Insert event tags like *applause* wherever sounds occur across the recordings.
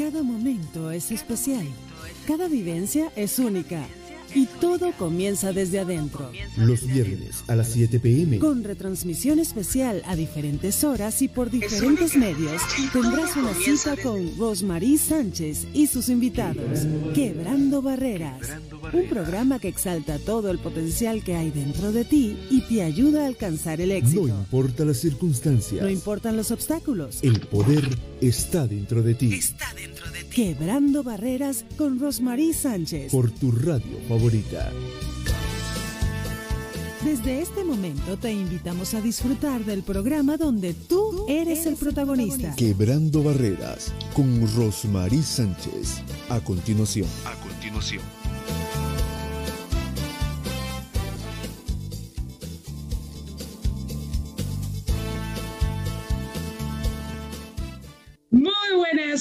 Cada momento es especial. Cada vivencia es única. Y todo comienza desde adentro. Los viernes a las 7 pm. Con retransmisión especial a diferentes horas y por diferentes medios, tendrás una cita con Rosmarie Sánchez y sus invitados. Quebrando Barreras. Un programa que exalta todo el potencial que hay dentro de ti y te ayuda a alcanzar el éxito. No importa las circunstancias. No importan los obstáculos. El poder está dentro de ti. Está dentro de ti. Quebrando Barreras con Rosmarie Sánchez. Por tu radio favorita. Desde este momento te invitamos a disfrutar del programa donde tú eres el protagonista. Quebrando Barreras con Rosmarie Sánchez. A continuación. A continuación.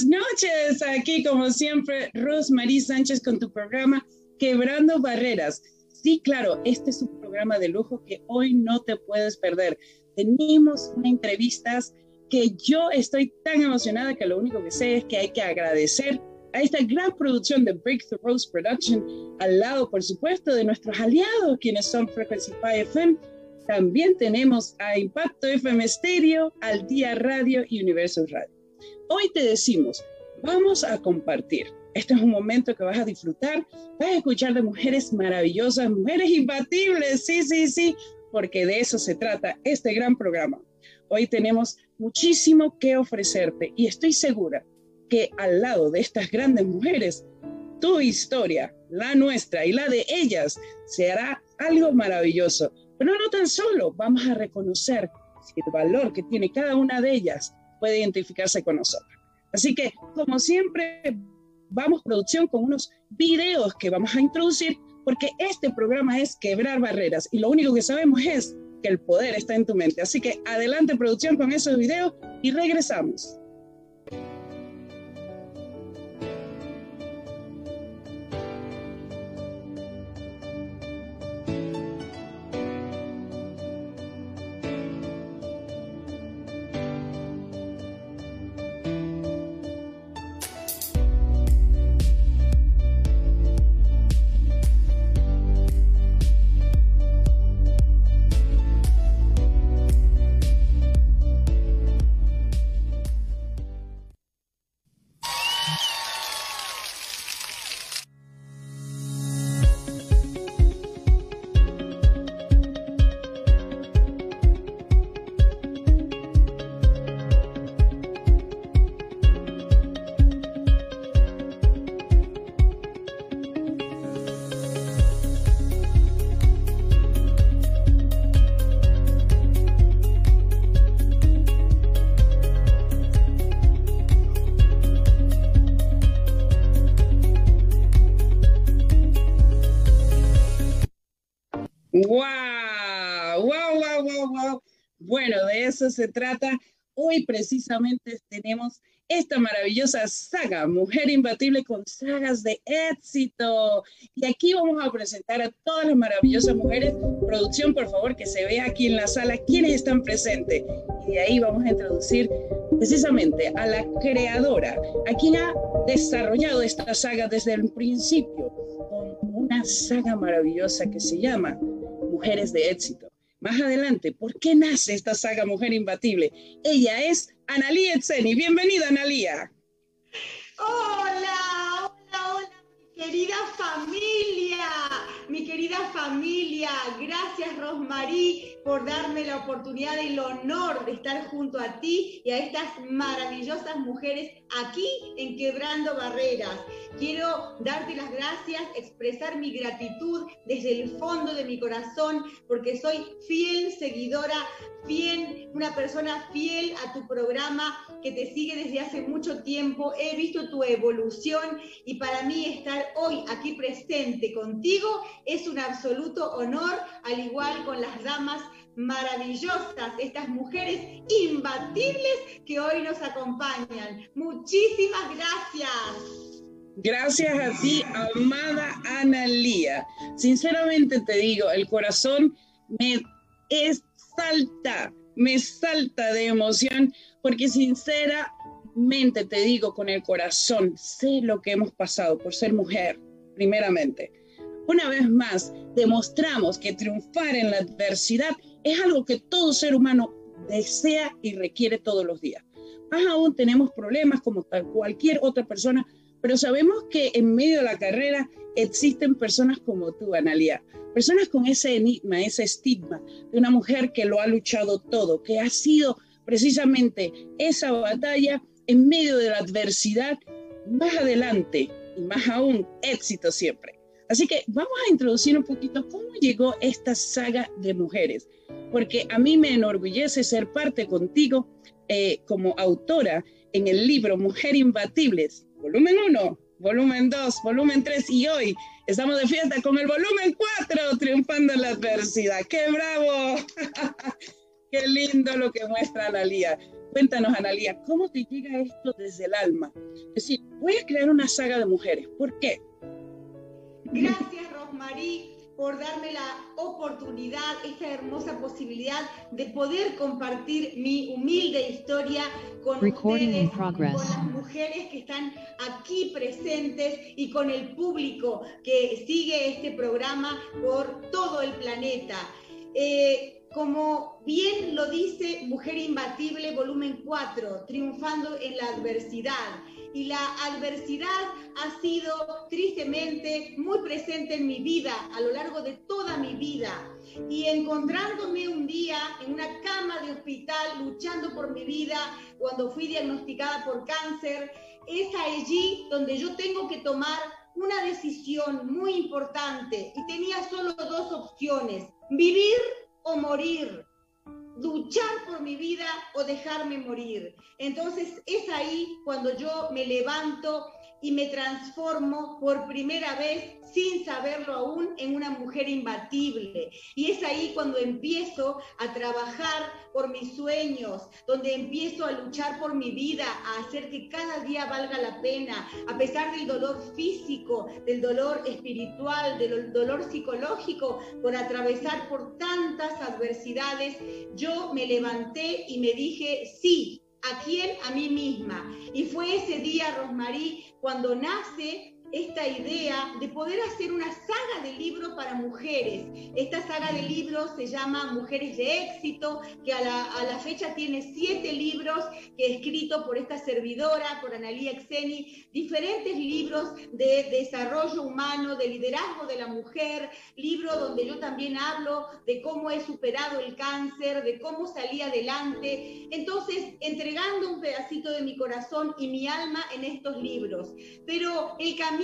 Noches, aquí como siempre Rosmarie Sánchez con tu programa Quebrando Barreras. Sí, claro, este es un programa de lujo que hoy no te puedes perder. Tenemos entrevistas que yo estoy tan emocionada que lo único que sé es que hay que agradecer a esta gran producción de Breakthrough Rose Production, al lado, por supuesto, de nuestros aliados, quienes son Frequency FM. También tenemos a Impacto FM Stereo, Al Día Radio y Universo Radio. Hoy te decimos, vamos a compartir. Este es un momento que vas a disfrutar, vas a escuchar de mujeres maravillosas, mujeres imbatibles, sí, sí, sí, porque de eso se trata este gran programa. Hoy tenemos muchísimo que ofrecerte y estoy segura que al lado de estas grandes mujeres, tu historia, la nuestra y la de ellas, se hará algo maravilloso. Pero no tan solo, vamos a reconocer el valor que tiene cada una de ellas puede identificarse con nosotros. Así que, como siempre, vamos producción con unos videos que vamos a introducir, porque este programa es quebrar barreras y lo único que sabemos es que el poder está en tu mente. Así que adelante producción con esos videos y regresamos. Se trata. Hoy precisamente tenemos esta maravillosa saga, Mujer Imbatible con sagas de éxito. Y aquí vamos a presentar a todas las maravillosas mujeres. Producción, por favor, que se vea aquí en la sala quiénes están presentes. Y de ahí vamos a introducir precisamente a la creadora, a quien ha desarrollado esta saga desde el principio, con una saga maravillosa que se llama Mujeres de Éxito. Más adelante, ¿por qué nace esta saga Mujer Imbatible? Ella es Analía Etzeni. Bienvenida, Analía. Hola, hola, hola, mi querida familia, mi querida familia. Gracias, Rosmarí, por darme la oportunidad y el honor de estar junto a ti y a estas maravillosas mujeres aquí en Quebrando Barreras. Quiero darte las gracias, expresar mi gratitud desde el fondo de mi corazón, porque soy fiel seguidora, fiel, una persona fiel a tu programa que te sigue desde hace mucho tiempo. He visto tu evolución y para mí estar hoy aquí presente contigo es un absoluto honor, al igual con las damas maravillosas, estas mujeres imbatibles que hoy nos acompañan. Muchísimas gracias. Gracias a ti, amada Analía. Sinceramente te digo, el corazón me salta, me salta de emoción, porque sincera, mente te digo, con el corazón, sé lo que hemos pasado por ser mujer, primeramente. Una vez más, demostramos que triunfar en la adversidad es algo que todo ser humano desea y requiere todos los días. Más aún tenemos problemas como cualquier otra persona, pero sabemos que en medio de la carrera existen personas como tú, Analia, personas con ese enigma, ese estigma de una mujer que lo ha luchado todo, que ha sido precisamente esa batalla en medio de la adversidad, más adelante y más aún éxito siempre. Así que vamos a introducir un poquito cómo llegó esta saga de mujeres, porque a mí me enorgullece ser parte contigo eh, como autora en el libro Mujer Imbatibles, volumen 1, volumen 2, volumen 3 y hoy estamos de fiesta con el volumen 4, triunfando en la adversidad. ¡Qué bravo! *laughs* ¡Qué lindo lo que muestra Analía! Cuéntanos, Analía, ¿cómo te llega esto desde el alma? Es decir, voy a crear una saga de mujeres. ¿Por qué? Gracias, Rosmarie por darme la oportunidad, esta hermosa posibilidad de poder compartir mi humilde historia con ustedes, con las mujeres que están aquí presentes y con el público que sigue este programa por todo el planeta. Eh, como bien lo dice Mujer Imbatible, volumen 4, triunfando en la adversidad y la adversidad ha sido tristemente muy presente en mi vida a lo largo de toda mi vida. Y encontrándome un día en una cama de hospital luchando por mi vida cuando fui diagnosticada por cáncer, es allí donde yo tengo que tomar una decisión muy importante y tenía solo dos opciones, vivir o morir luchar por mi vida o dejarme morir. Entonces es ahí cuando yo me levanto y me transformo por primera vez sin saberlo aún en una mujer imbatible. Y es ahí cuando empiezo a trabajar por mis sueños, donde empiezo a luchar por mi vida, a hacer que cada día valga la pena, a pesar del dolor físico, del dolor espiritual, del dolor psicológico, por atravesar por tantas adversidades, yo me levanté y me dije, sí, ¿A quién? A mí misma. Y fue ese día, Rosmarí, cuando nace esta idea de poder hacer una saga de libros para mujeres. Esta saga de libros se llama Mujeres de Éxito, que a la, fecha tiene siete libros que he escrito por esta servidora, por Analía Xeni, diferentes libros de desarrollo humano, de liderazgo de la mujer, libro donde yo también hablo de cómo he superado el cáncer, de cómo salí adelante. Entonces, entregando un pedacito de mi corazón y mi alma en estos libros. Pero el camino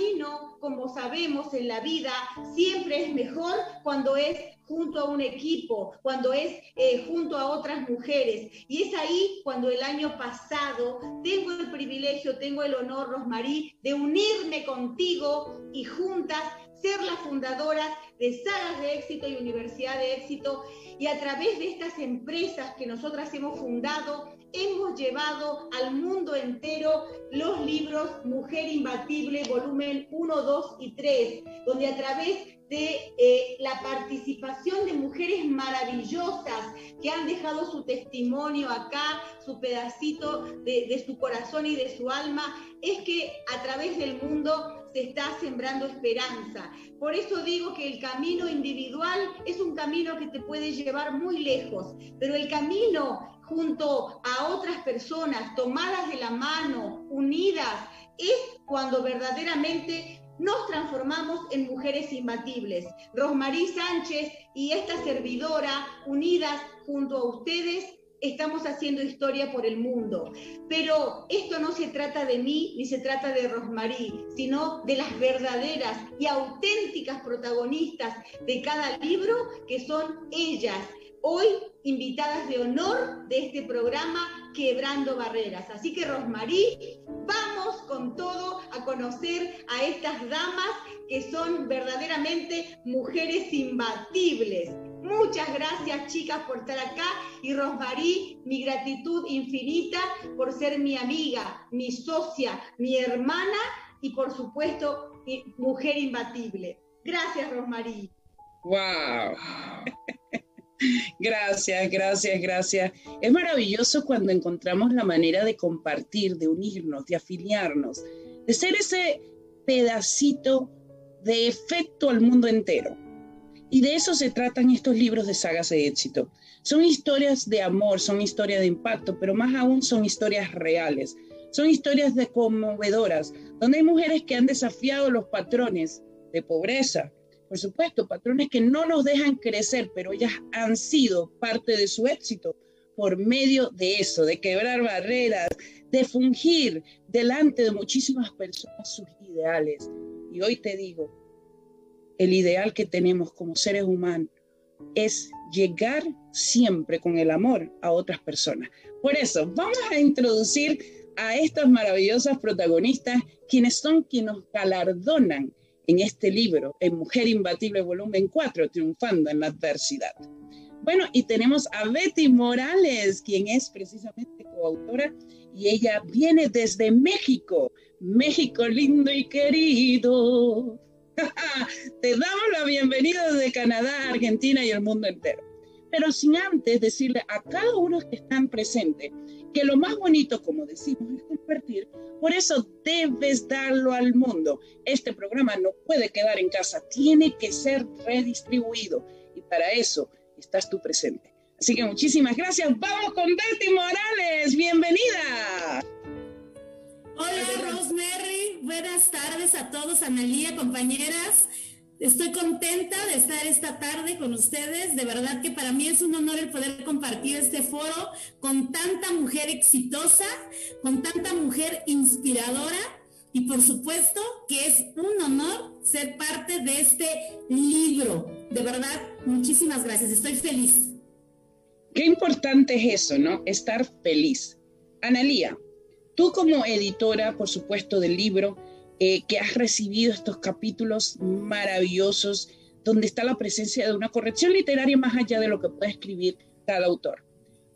como sabemos en la vida, siempre es mejor cuando es junto a un equipo, cuando es eh, junto a otras mujeres. Y es ahí cuando el año pasado tengo el privilegio, tengo el honor, Rosmarí, de unirme contigo y juntas ser las fundadoras de Sagas de Éxito y Universidad de Éxito. Y a través de estas empresas que nosotras hemos fundado, hemos llevado al mundo entero los libros Mujer Imbatible, volumen 1, 2 y 3, donde a través de eh, la participación de mujeres maravillosas que han dejado su testimonio acá, su pedacito de, de su corazón y de su alma, es que a través del mundo está sembrando esperanza. Por eso digo que el camino individual es un camino que te puede llevar muy lejos, pero el camino junto a otras personas, tomadas de la mano, unidas, es cuando verdaderamente nos transformamos en mujeres imbatibles. Rosmarí Sánchez y esta servidora, unidas junto a ustedes, estamos haciendo historia por el mundo. Pero esto no se trata de mí ni se trata de Rosmarí, sino de las verdaderas y auténticas protagonistas de cada libro, que son ellas, hoy invitadas de honor de este programa Quebrando Barreras. Así que Rosmarí, vamos con todo a conocer a estas damas que son verdaderamente mujeres imbatibles. Muchas gracias chicas por estar acá y Rosmarí, mi gratitud infinita por ser mi amiga, mi socia, mi hermana y por supuesto mujer imbatible. Gracias Rosmarí. ¡Wow! *laughs* Gracias, gracias, gracias. Es maravilloso cuando encontramos la manera de compartir, de unirnos, de afiliarnos, de ser ese pedacito de efecto al mundo entero. Y de eso se tratan estos libros de sagas de éxito. Son historias de amor, son historias de impacto, pero más aún son historias reales. Son historias de conmovedoras, donde hay mujeres que han desafiado los patrones de pobreza, por supuesto, patrones que no nos dejan crecer, pero ellas han sido parte de su éxito por medio de eso, de quebrar barreras, de fungir delante de muchísimas personas sus ideales. Y hoy te digo, el ideal que tenemos como seres humanos es llegar siempre con el amor a otras personas. Por eso, vamos a introducir a estas maravillosas protagonistas, quienes son quienes nos galardonan en este libro, en Mujer Imbatible Volumen 4, Triunfando en la Adversidad. Bueno, y tenemos a Betty Morales, quien es precisamente coautora, y ella viene desde México, México lindo y querido. *laughs* Te damos la bienvenida desde Canadá, Argentina y el mundo entero. Pero sin antes decirle a cada uno que están presentes que lo más bonito, como decimos, es compartir. Por eso debes darlo al mundo. Este programa no puede quedar en casa, tiene que ser redistribuido. Y para eso estás tú presente. Así que muchísimas gracias. Vamos con Betty Morales. Bienvenida. Hola Rosemary, buenas tardes a todos, Analía, compañeras. Estoy contenta de estar esta tarde con ustedes. De verdad que para mí es un honor el poder compartir este foro con tanta mujer exitosa, con tanta mujer inspiradora y por supuesto que es un honor ser parte de este libro. De verdad, muchísimas gracias. Estoy feliz. Qué importante es eso, ¿no? Estar feliz. Analía, tú como editora, por supuesto, del libro, eh, que has recibido estos capítulos maravillosos donde está la presencia de una corrección literaria más allá de lo que puede escribir cada autor.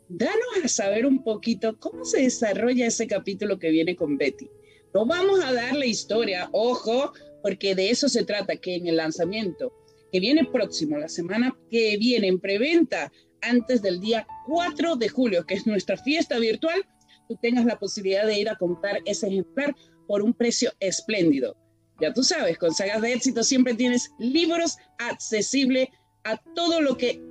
Danos a saber un poquito cómo se desarrolla ese capítulo que viene con Betty. No vamos a dar la historia, ojo, porque de eso se trata, que en el lanzamiento que viene próximo, la semana que viene en preventa, antes del día 4 de julio, que es nuestra fiesta virtual, tú tengas la posibilidad de ir a comprar ese ejemplar por un precio espléndido. Ya tú sabes, con Sagas de Éxito siempre tienes libros accesibles a todo lo que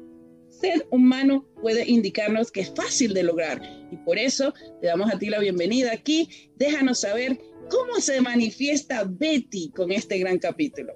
ser humano puede indicarnos que es fácil de lograr. Y por eso te damos a ti la bienvenida aquí. Déjanos saber cómo se manifiesta Betty con este gran capítulo.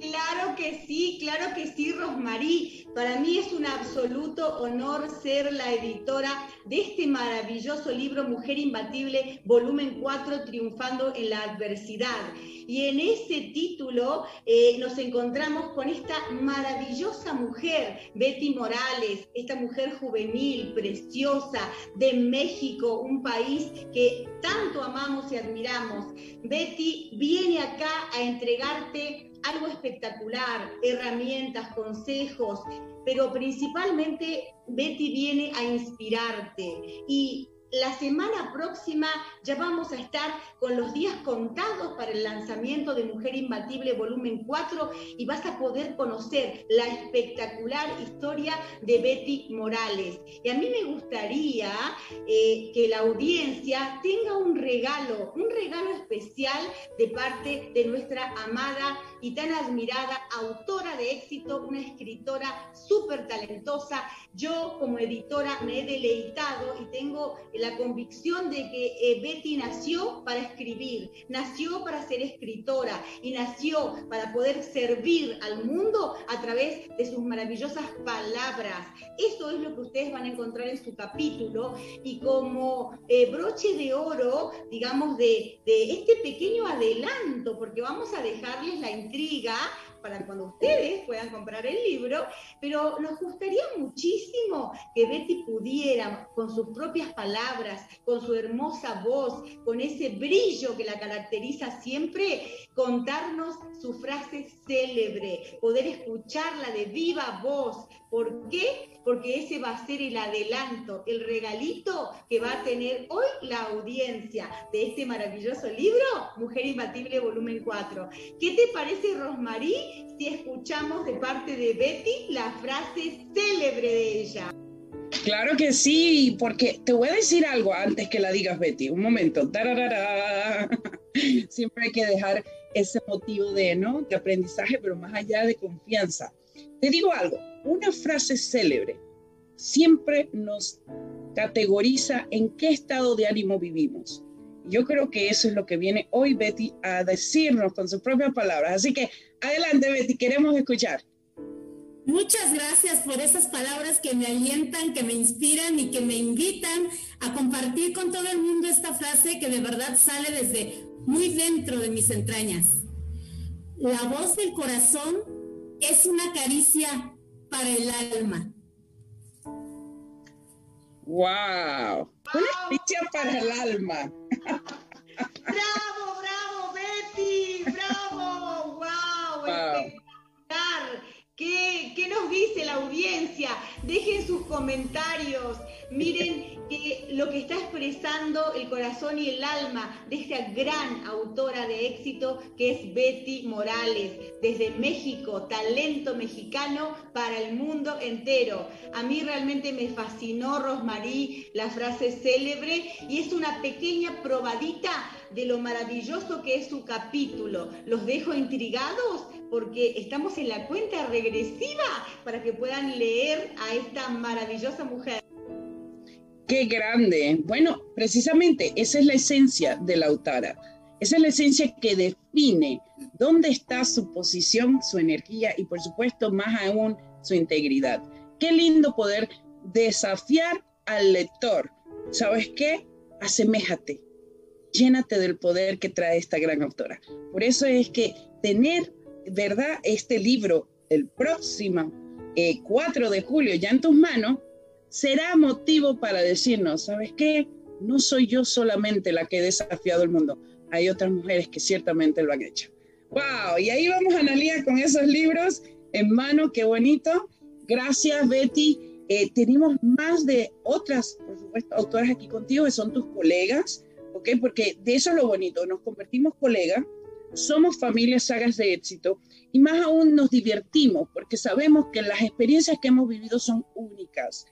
Claro que sí, claro que sí, Rosmarí. Para mí es un absoluto honor ser la editora de este maravilloso libro Mujer Imbatible, volumen 4, Triunfando en la Adversidad. Y en ese título eh, nos encontramos con esta maravillosa mujer, Betty Morales, esta mujer juvenil, preciosa, de México, un país que tanto amamos y admiramos. Betty viene acá a entregarte algo espectacular, herramientas, consejos, pero principalmente Betty viene a inspirarte y la semana próxima ya vamos a estar con los días contados para el lanzamiento de Mujer Imbatible volumen 4 y vas a poder conocer la espectacular historia de Betty Morales. Y a mí me gustaría eh, que la audiencia tenga un regalo, un regalo especial de parte de nuestra amada y tan admirada autora de éxito, una escritora súper talentosa. Yo como editora me he deleitado y tengo la convicción de que eh, Betty nació para escribir, nació para ser escritora y nació para poder servir al mundo a través de sus maravillosas palabras. Eso es lo que ustedes van a encontrar en su capítulo y como eh, broche de oro, digamos, de, de este pequeño adelanto, porque vamos a dejarles la intriga para cuando ustedes puedan comprar el libro, pero nos gustaría muchísimo que Betty pudiera, con sus propias palabras, con su hermosa voz, con ese brillo que la caracteriza siempre, contarnos su frase célebre, poder escucharla de viva voz. ¿Por qué? Porque ese va a ser el adelanto, el regalito que va a tener hoy la audiencia de este maravilloso libro, Mujer Imbatible Volumen 4. ¿Qué te parece, Rosmarie? si escuchamos de parte de Betty la frase célebre de ella. Claro que sí, porque te voy a decir algo antes que la digas, Betty. Un momento. Siempre hay que dejar ese motivo de, ¿no? de aprendizaje, pero más allá de confianza. Te digo algo, una frase célebre siempre nos categoriza en qué estado de ánimo vivimos. Yo creo que eso es lo que viene hoy Betty a decirnos con sus propias palabras. Así que adelante Betty, queremos escuchar. Muchas gracias por esas palabras que me alientan, que me inspiran y que me invitan a compartir con todo el mundo esta frase que de verdad sale desde muy dentro de mis entrañas. La voz del corazón es una caricia para el alma. ¡Wow! Una caricia para el alma. *laughs* ¡Bravo, bravo, Betty! ¡Bravo! ¡Wow! wow. ¿Qué, ¿Qué, nos dice la audiencia? Dejen sus comentarios. Miren lo que está expresando el corazón y el alma de esta gran autora de éxito que es Betty Morales, desde México, talento mexicano para el mundo entero. A mí realmente me fascinó, Rosmarie, la frase célebre y es una pequeña probadita de lo maravilloso que es su capítulo. Los dejo intrigados porque estamos en la cuenta regresiva para que puedan leer a esta maravillosa mujer. Qué grande. Bueno, precisamente esa es la esencia de la autora. Esa es la esencia que define dónde está su posición, su energía y por supuesto más aún su integridad. Qué lindo poder desafiar al lector. ¿Sabes qué? Aseméjate. Llénate del poder que trae esta gran autora. Por eso es que tener ¿verdad? Este libro, el próximo 4 eh, de julio, ya en tus manos, será motivo para decirnos, ¿sabes qué? No soy yo solamente la que he desafiado el mundo, hay otras mujeres que ciertamente lo han hecho. ¡Wow! Y ahí vamos, Analia, con esos libros en mano, qué bonito. Gracias, Betty. Eh, tenemos más de otras, por supuesto, autoras aquí contigo, que son tus colegas, ¿ok? Porque de eso es lo bonito, nos convertimos colegas somos familias sagas de éxito y más aún nos divertimos porque sabemos que las experiencias que hemos vivido son únicas.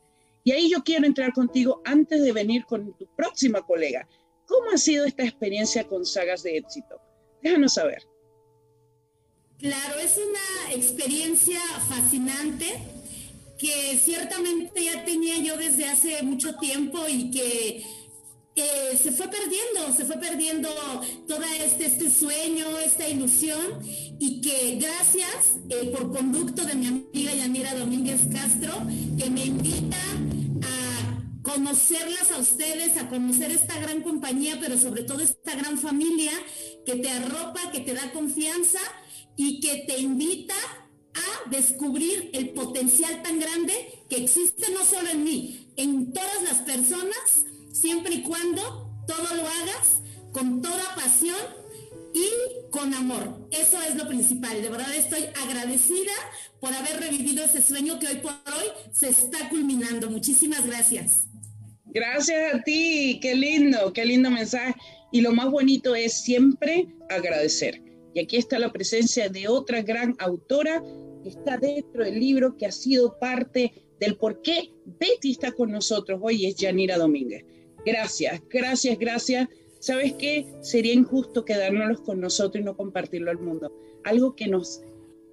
Y ahí yo quiero entrar contigo antes de venir con tu próxima colega. ¿Cómo ha sido esta experiencia con sagas de éxito? Déjanos saber. Claro, es una experiencia fascinante que ciertamente ya tenía yo desde hace mucho tiempo y que eh, se fue perdiendo, se fue perdiendo todo este, este sueño, esta ilusión y que gracias eh, por conducto de mi amiga Yanira Domínguez Castro, que me invita conocerlas a ustedes, a conocer esta gran compañía, pero sobre todo esta gran familia que te arropa, que te da confianza y que te invita a descubrir el potencial tan grande que existe no solo en mí, en todas las personas siempre y cuando todo lo hagas con toda pasión y con amor. Eso es lo principal. De verdad estoy agradecida por haber revivido ese sueño que hoy por hoy se está culminando. Muchísimas gracias. Gracias a ti, qué lindo, qué lindo mensaje. Y lo más bonito es siempre agradecer. Y aquí está la presencia de otra gran autora que está dentro del libro, que ha sido parte del por qué Betty está con nosotros hoy, es Yanira Domínguez. Gracias, gracias, gracias. ¿Sabes qué? Sería injusto quedárnoslos con nosotros y no compartirlo al mundo. Algo que nos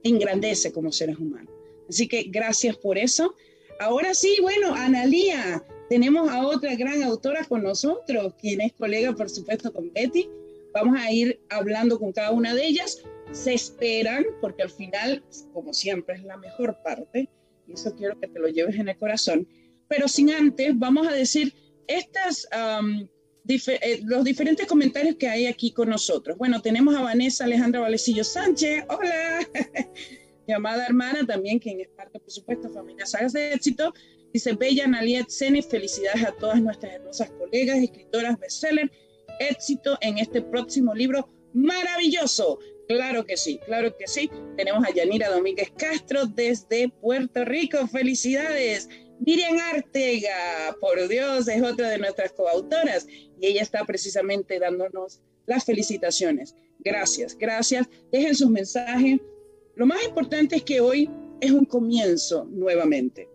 engrandece como seres humanos. Así que gracias por eso. Ahora sí, bueno, Analía, tenemos a otra gran autora con nosotros, quien es colega, por supuesto, con Betty. Vamos a ir hablando con cada una de ellas. Se esperan, porque al final, como siempre, es la mejor parte, y eso quiero que te lo lleves en el corazón. Pero sin antes, vamos a decir estas, eh, los diferentes comentarios que hay aquí con nosotros. Bueno, tenemos a Vanessa Alejandra Valecillo Sánchez, hola, *laughs* llamada hermana también, quien es parte, por supuesto, Familia Sagas de Éxito. Dice Bella Naliet Seni, felicidades a todas nuestras hermosas colegas, escritoras bestseller, éxito en este próximo libro maravilloso. Claro que sí, claro que sí. Tenemos a Yanira Domínguez Castro desde Puerto Rico. Felicidades. Miriam Artega, por Dios, es otra de nuestras coautoras y ella está precisamente dándonos las felicitaciones. Gracias, gracias. Dejen sus mensajes Lo más importante es que hoy es un comienzo nuevamente.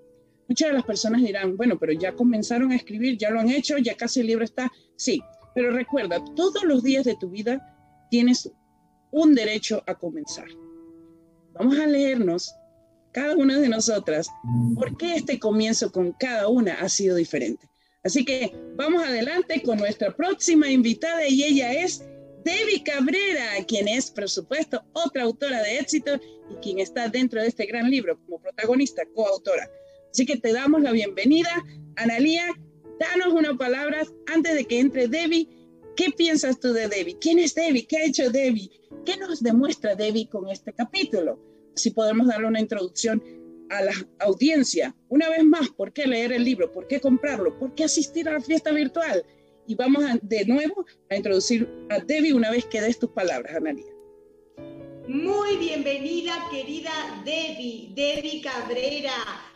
Muchas de las personas dirán, bueno, pero ya comenzaron a escribir, ya lo han hecho, ya casi el libro está. Sí, pero recuerda, todos los días de tu vida tienes un derecho a comenzar. Vamos a leernos, cada una de nosotras, por qué este comienzo con cada una ha sido diferente. Así que vamos adelante con nuestra próxima invitada y ella es Debbie Cabrera, quien es, por supuesto, otra autora de éxito y quien está dentro de este gran libro como protagonista, coautora. Así que te damos la bienvenida. Analía, danos unas palabras antes de que entre Debbie. ¿Qué piensas tú de Debbie? ¿Quién es Debbie? ¿Qué ha hecho Debbie? ¿Qué nos demuestra Debbie con este capítulo? Si podemos darle una introducción a la audiencia. Una vez más, ¿por qué leer el libro? ¿Por qué comprarlo? ¿Por qué asistir a la fiesta virtual? Y vamos de nuevo a introducir a Debbie una vez que des tus palabras, Analia. Muy bienvenida, querida Debbie, Debbie Cabrera,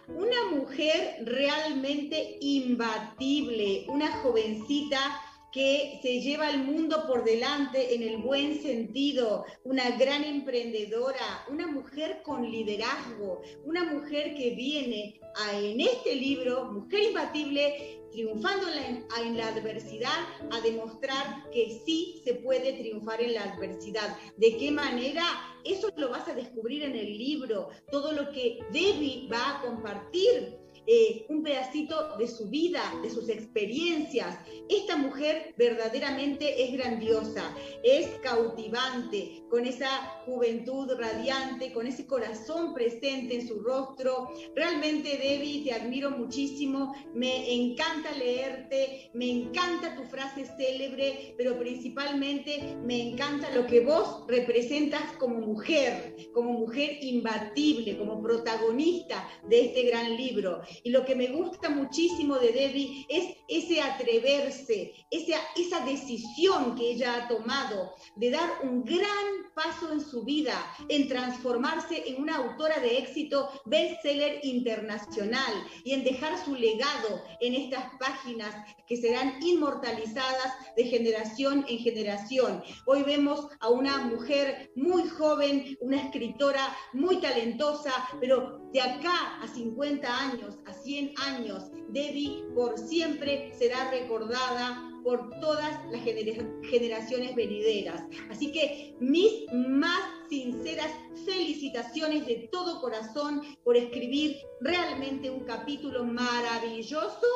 una mujer realmente imbatible, una jovencita que se lleva el mundo por delante en el buen sentido, una gran emprendedora, una mujer con liderazgo, una mujer que viene a, en este libro, Mujer Imbatible, triunfando en la, en la, adversidad, a demostrar que sí se puede triunfar en la adversidad. ¿De qué manera? Eso lo vas a descubrir en el libro, todo lo que Debbie va a compartir eh, un pedacito de su vida, de sus experiencias. Esta mujer verdaderamente es grandiosa, es cautivante, con esa juventud radiante, con ese corazón presente en su rostro. Realmente, Debbie, te admiro muchísimo, me encanta leerte, me encanta tu frase célebre, pero principalmente me encanta lo que vos representas como mujer, como mujer imbatible, como protagonista de este gran libro. Y lo que me gusta muchísimo de Debbie es ese atreverse, esa, esa decisión que ella ha tomado de dar un gran paso en su vida, en transformarse en una autora de éxito bestseller internacional y en dejar su legado en estas páginas que serán inmortalizadas de generación en generación. Hoy vemos a una mujer muy joven, una escritora muy talentosa, pero de acá a 50 años, a 100 años, Debbie por siempre será recordada por todas las generaciones venideras. Así que mis más sinceras felicitaciones de todo corazón por escribir realmente un capítulo maravilloso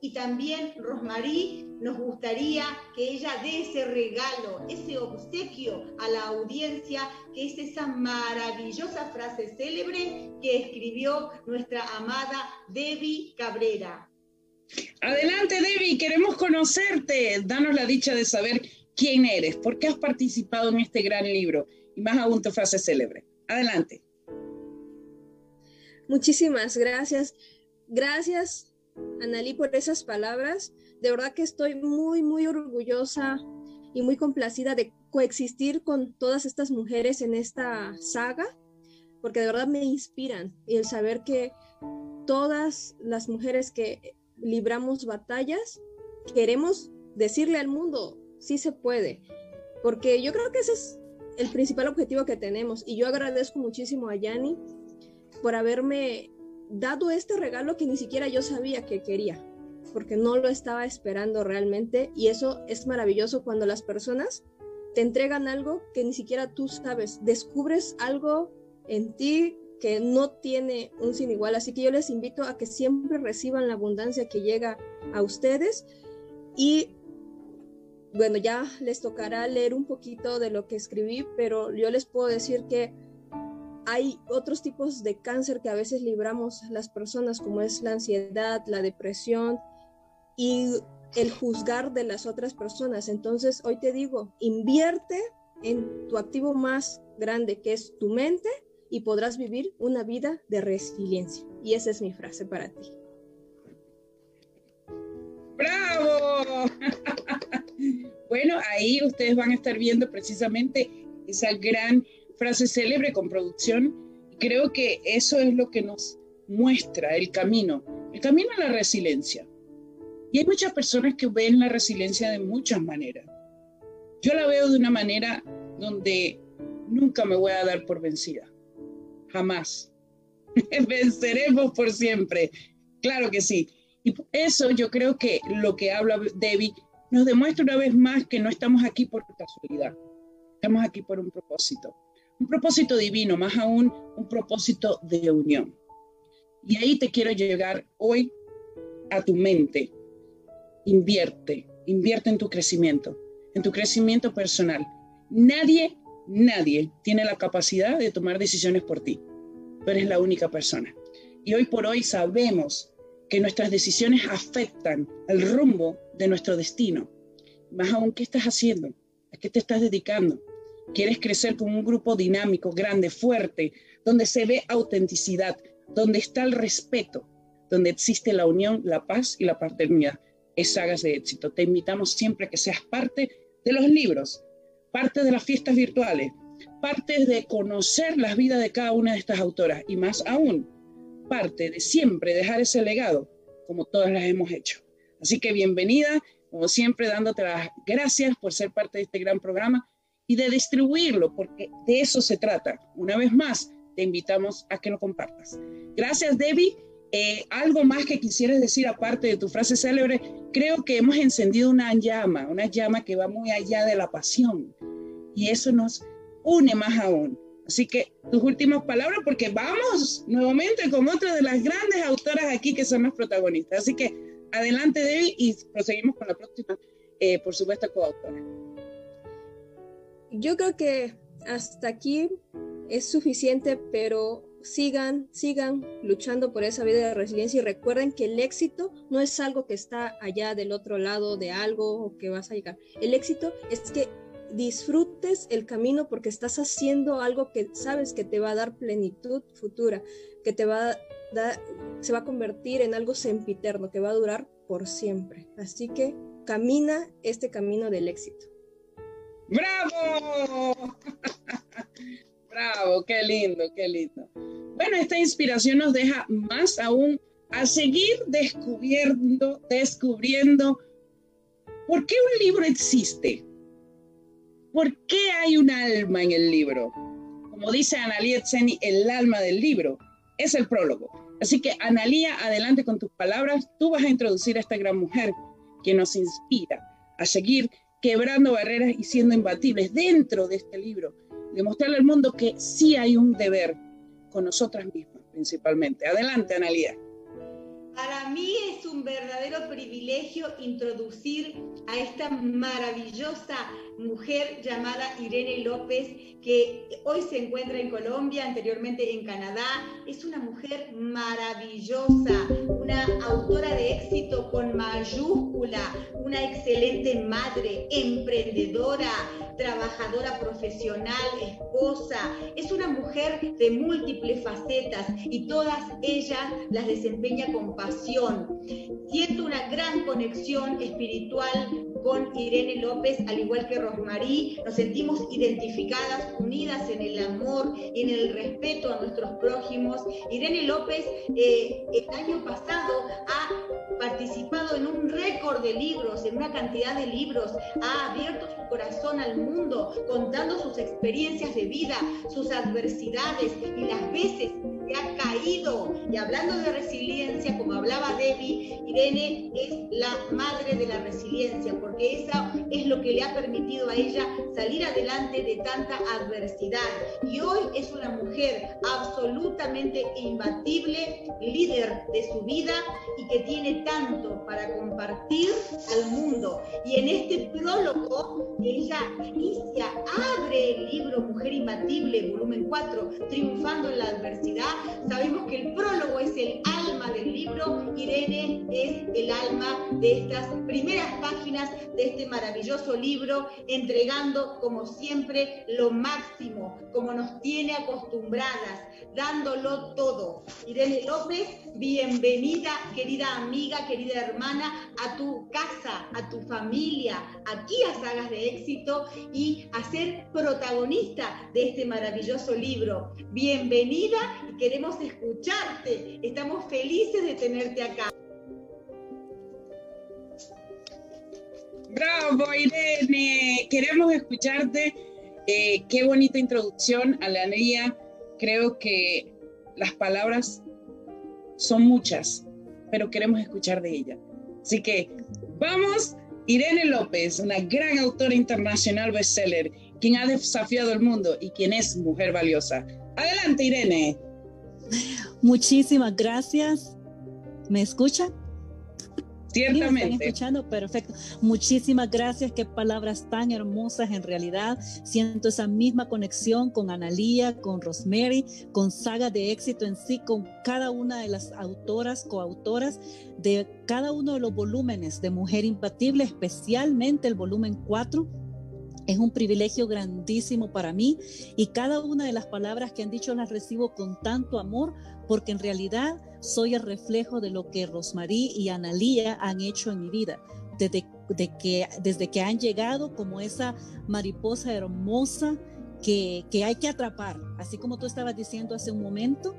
y también Rosmarí nos gustaría que ella dé ese regalo, ese obsequio a la audiencia, que es esa maravillosa frase célebre que escribió nuestra amada Debbie Cabrera. Adelante, Debbie, queremos conocerte. Danos la dicha de saber quién eres, por qué has participado en este gran libro y más aún tu frase célebre. Adelante. Muchísimas gracias. Gracias Analí, por esas palabras. De verdad que estoy muy, muy orgullosa y muy complacida de coexistir con todas estas mujeres en esta saga, porque de verdad me inspiran y el saber que todas las mujeres que libramos batallas, queremos decirle al mundo, sí se puede, porque yo creo que ese es el principal objetivo que tenemos y yo agradezco muchísimo a Yani por haberme dado este regalo que ni siquiera yo sabía que quería, porque no lo estaba esperando realmente y eso es maravilloso cuando las personas te entregan algo que ni siquiera tú sabes, descubres algo en ti que no tiene un sin igual, así que yo les invito a que siempre reciban la abundancia que llega a ustedes y bueno, ya les tocará leer un poquito de lo que escribí, pero yo les puedo decir que hay otros tipos de cáncer que a veces libramos las personas, como es la ansiedad, la depresión y el juzgar de las otras personas. Entonces, hoy te digo, invierte en tu activo más grande, que es tu mente, y podrás vivir una vida de resiliencia. Y esa es mi frase para ti. ¡Bravo! *laughs* bueno, ahí ustedes van a estar viendo precisamente esa gran frase célebre con producción. Creo que eso es lo que nos muestra el camino, el camino a la resiliencia. Y hay muchas personas que ven la resiliencia de muchas maneras. Yo la veo de una manera donde nunca me voy a dar por vencida. jamás. *laughs* Venceremos por siempre. Claro que sí. Y eso yo creo que lo que habla Debbie nos demuestra una vez más que no estamos aquí por casualidad. Estamos aquí por un propósito. Un propósito divino, más aún un propósito de unión. Y ahí te quiero llegar hoy a tu mente. Invierte, invierte en tu crecimiento, en tu crecimiento personal. Nadie, nadie tiene la capacidad de tomar decisiones por ti. Tú eres la única persona. Y hoy por hoy sabemos que nuestras decisiones afectan el rumbo de nuestro destino. Más aún, ¿qué estás haciendo? ¿A qué te estás dedicando? ¿Quieres crecer con un grupo dinámico, grande, fuerte, donde se ve autenticidad, donde está el respeto, donde existe la unión, la paz y la paternidad? Es sagas de éxito. Te invitamos siempre a que seas parte de los libros, parte de las fiestas virtuales, parte de conocer las vidas de cada una de estas autoras y más aún, parte de siempre dejar ese legado como todas las hemos hecho. Así que bienvenida, como siempre, dándote las gracias por ser parte de este gran programa y de distribuirlo, porque de eso se trata. Una vez más, te invitamos a que lo compartas. Gracias, Debbie. Eh, algo más que quisieras decir aparte de tu frase célebre, creo que hemos encendido una llama, una llama que va muy allá de la pasión y eso nos une más aún. Así que tus últimas palabras, porque vamos nuevamente con otra de las grandes autoras aquí que son las protagonistas. Así que adelante, Debbie, y proseguimos con la próxima, eh, por supuesto, coautora. Yo creo que hasta aquí es suficiente, pero sigan, sigan luchando por esa vida de resiliencia y recuerden que el éxito no es algo que está allá del otro lado de algo o que vas a llegar. El éxito es que disfrutes el camino porque estás haciendo algo que sabes que te va a dar plenitud futura, que te va a dar, se va a convertir en algo sempiterno, que va a durar por siempre. Así que camina este camino del éxito. ¡Bravo! *laughs* Bravo, qué lindo, qué lindo. Bueno, esta inspiración nos deja más aún a seguir descubriendo, descubriendo por qué un libro existe, ¿Por qué hay un alma en el libro? Como dice Analía Tseni, el alma del libro es el prólogo. Así que, Analía, adelante con tus palabras. Tú vas a introducir a esta gran mujer que nos inspira a seguir quebrando barreras y siendo imbatibles dentro de este libro. Demostrarle al mundo que sí hay un deber con nosotras mismas, principalmente. Adelante, Analía. Para mí es un verdadero privilegio introducir a esta maravillosa mujer llamada Irene López, que hoy se encuentra en Colombia, anteriormente en Canadá. Es una mujer maravillosa, una autora de éxito con mayúscula, una excelente madre, emprendedora, trabajadora profesional, esposa. Es una mujer de múltiples facetas y todas ellas las desempeña con pasión. Siento una gran conexión espiritual con Irene López, al igual que Rosmarí, nos sentimos identificadas, unidas en el amor y en el respeto a nuestros prójimos. Irene López eh, el año pasado ha participado en un récord de libros, en una cantidad de libros, ha abierto su corazón al mundo, contando sus experiencias de vida, sus adversidades y las veces que ha caído. Y hablando de resiliencia, como hablaba Debbie, Irene es la madre de la resiliencia, porque eso es lo que le ha permitido a ella salir adelante de tanta adversidad. Y hoy es una mujer absolutamente imbatible, líder de su vida y que tiene tanto para compartir al mundo. Y en este prólogo, ella inicia, abre el libro Mujer Imbatible, volumen 4, Triunfando en la Adversidad, Sabemos que el prólogo es el alma del libro, Irene es el alma de estas primeras páginas de este maravilloso libro, entregando como siempre lo máximo, como nos tiene acostumbradas, dándolo todo. Irene López, bienvenida, querida amiga, querida hermana, a tu casa, a tu familia, aquí a Sagas de Éxito y a ser protagonista de este maravilloso libro. Bienvenida y queremos escucharte. Estamos felices de tenerte acá. Bravo, Irene. Queremos escucharte. Eh, qué bonita introducción a la creo que las palabras son muchas, pero queremos escuchar de ella. Así que vamos, Irene López, una gran autora internacional bestseller, quien ha desafiado el mundo y quien es mujer valiosa. Adelante, Irene. Muchísimas gracias. ¿Me escuchan? Ciertamente. están escuchando? Perfecto. Muchísimas gracias. Qué palabras tan hermosas en realidad. Siento esa misma conexión con Analía, con Rosemary, con Saga de Éxito en sí, con cada una de las autoras, coautoras de cada uno de los volúmenes de Mujer Impatible, especialmente el volumen 4 es un privilegio grandísimo para mí y cada una de las palabras que han dicho las recibo con tanto amor porque en realidad soy el reflejo de lo que Rosmarie y Analía han hecho en mi vida. Desde, que, desde que han llegado como esa mariposa hermosa que, que hay que atrapar, así como tú estabas diciendo hace un momento,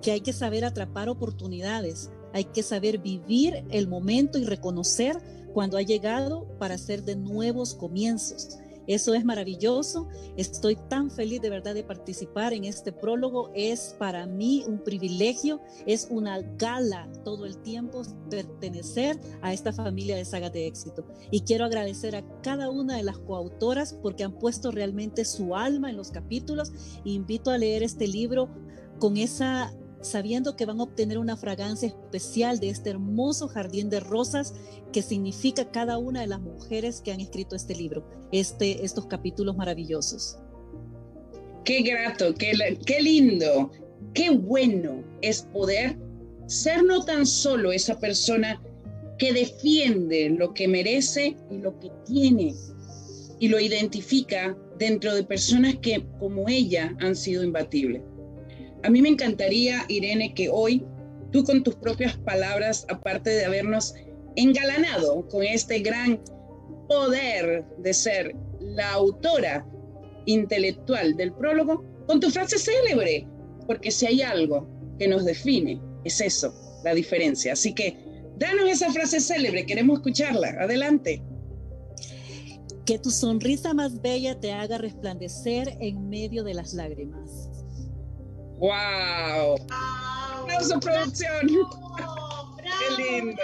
que hay que saber atrapar oportunidades, hay que saber vivir el momento y reconocer cuando ha llegado para hacer de nuevos comienzos. Eso es maravilloso. Estoy tan feliz de verdad de participar en este prólogo. Es para mí un privilegio, es una gala todo el tiempo pertenecer a esta familia de sagas de éxito. Y quiero agradecer a cada una de las coautoras porque han puesto realmente su alma en los capítulos. Invito a leer este libro con esa sabiendo que van a obtener una fragancia especial de este hermoso jardín de rosas que significa cada una de las mujeres que han escrito este libro, este, estos capítulos maravillosos. Qué grato, qué, qué lindo, qué bueno es poder ser no tan solo esa persona que defiende lo que merece y lo que tiene y lo identifica dentro de personas que como ella han sido imbatibles a mí me encantaría, Irene, que hoy tú con tus propias palabras, aparte de habernos engalanado con este gran poder de ser la autora intelectual del prólogo, con tu frase célebre, porque si hay algo que nos define, es eso, la diferencia. Así que danos esa frase célebre, queremos escucharla. Adelante. Que tu sonrisa más bella te haga resplandecer en medio de las lágrimas. ¡Wow! wow producción! ¡Qué lindo!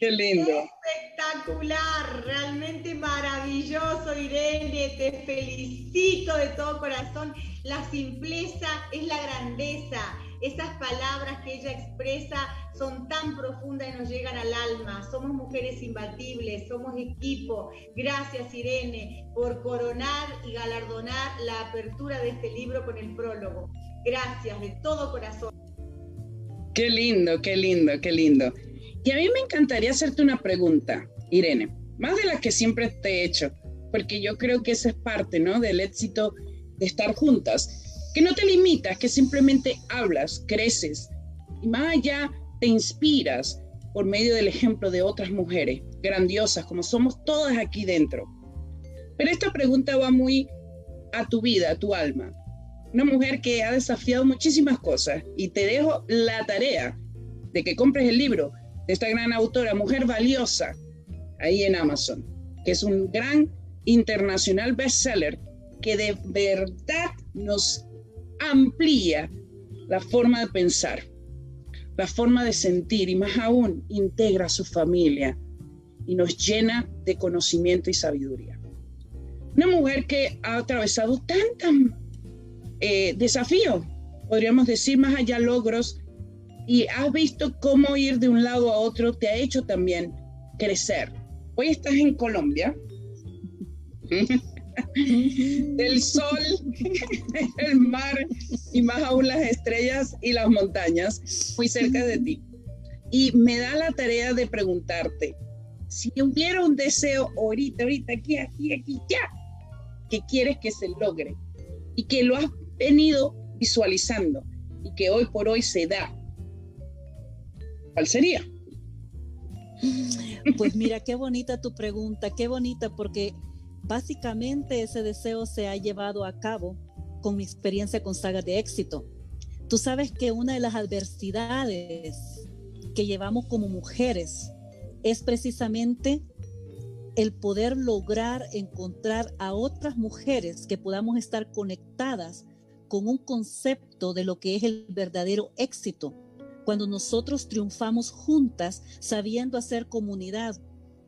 ¡Qué lindo! Espectacular, realmente maravilloso, Irene. Te felicito de todo corazón. La simpleza es la grandeza. Esas palabras que ella expresa son tan profundas y nos llegan al alma. Somos mujeres imbatibles, somos equipo. Gracias Irene por coronar y galardonar la apertura de este libro con el prólogo. Gracias de todo corazón. Qué lindo, qué lindo, qué lindo. Y a mí me encantaría hacerte una pregunta, Irene, más de las que siempre te he hecho, porque yo creo que esa es parte, ¿no? Del éxito de estar juntas, que no te limitas, que simplemente hablas, creces, y más allá te inspiras por medio del ejemplo de otras mujeres grandiosas, como somos todas aquí dentro. Pero esta pregunta va muy a tu vida, a tu alma. Una mujer que ha desafiado muchísimas cosas y te dejo la tarea de que compres el libro de esta gran autora, Mujer Valiosa, ahí en Amazon, que es un gran internacional bestseller que de verdad nos amplía la forma de pensar la forma de sentir y más aún integra a su familia y nos llena de conocimiento y sabiduría. Una mujer que ha atravesado tantos eh, desafíos, podríamos decir más allá logros, y has visto cómo ir de un lado a otro te ha hecho también crecer. Hoy estás en Colombia. *laughs* del sol, *laughs* el mar y más aún las estrellas y las montañas muy cerca de ti. Y me da la tarea de preguntarte, si hubiera un deseo ahorita, ahorita, aquí, aquí, aquí, ya, que quieres que se logre y que lo has venido visualizando y que hoy por hoy se da, ¿cuál sería? Pues mira, qué bonita tu pregunta, qué bonita, porque Básicamente ese deseo se ha llevado a cabo con mi experiencia con sagas de éxito. Tú sabes que una de las adversidades que llevamos como mujeres es precisamente el poder lograr encontrar a otras mujeres que podamos estar conectadas con un concepto de lo que es el verdadero éxito. Cuando nosotros triunfamos juntas sabiendo hacer comunidad,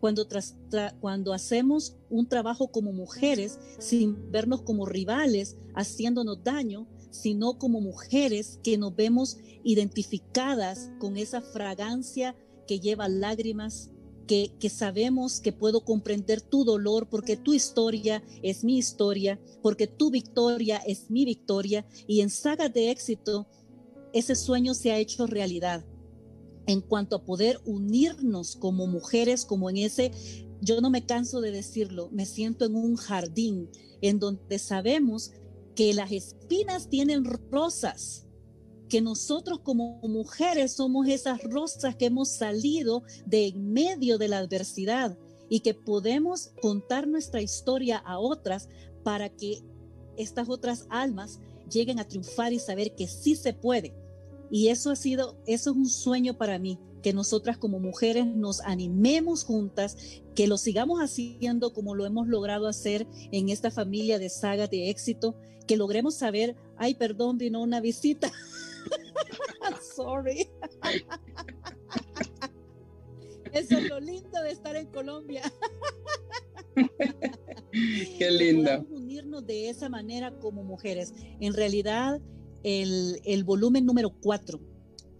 cuando, hacemos un trabajo como mujeres sin vernos como rivales, haciéndonos daño, sino como mujeres que nos vemos identificadas con esa fragancia que lleva lágrimas, que, que, sabemos que puedo comprender tu dolor porque tu historia es mi historia, porque tu victoria es mi victoria y en sagas de éxito ese sueño se ha hecho realidad en cuanto a poder unirnos como mujeres, como en ese, yo no me canso de decirlo, me siento en un jardín en donde sabemos que las espinas tienen rosas, que nosotros como mujeres somos esas rosas que hemos salido de en medio de la adversidad y que podemos contar nuestra historia a otras para que estas otras almas lleguen a triunfar y saber que sí se puede y eso ha sido, eso es un sueño para mí, que nosotras como mujeres nos animemos juntas, que lo sigamos haciendo como lo hemos logrado hacer en esta familia de saga de éxito, que logremos saber, ay, perdón, vino una visita. *laughs* Sorry. Eso es lo lindo de estar en Colombia. Qué lindo. unirnos de esa manera como mujeres. En realidad, el, volumen número 4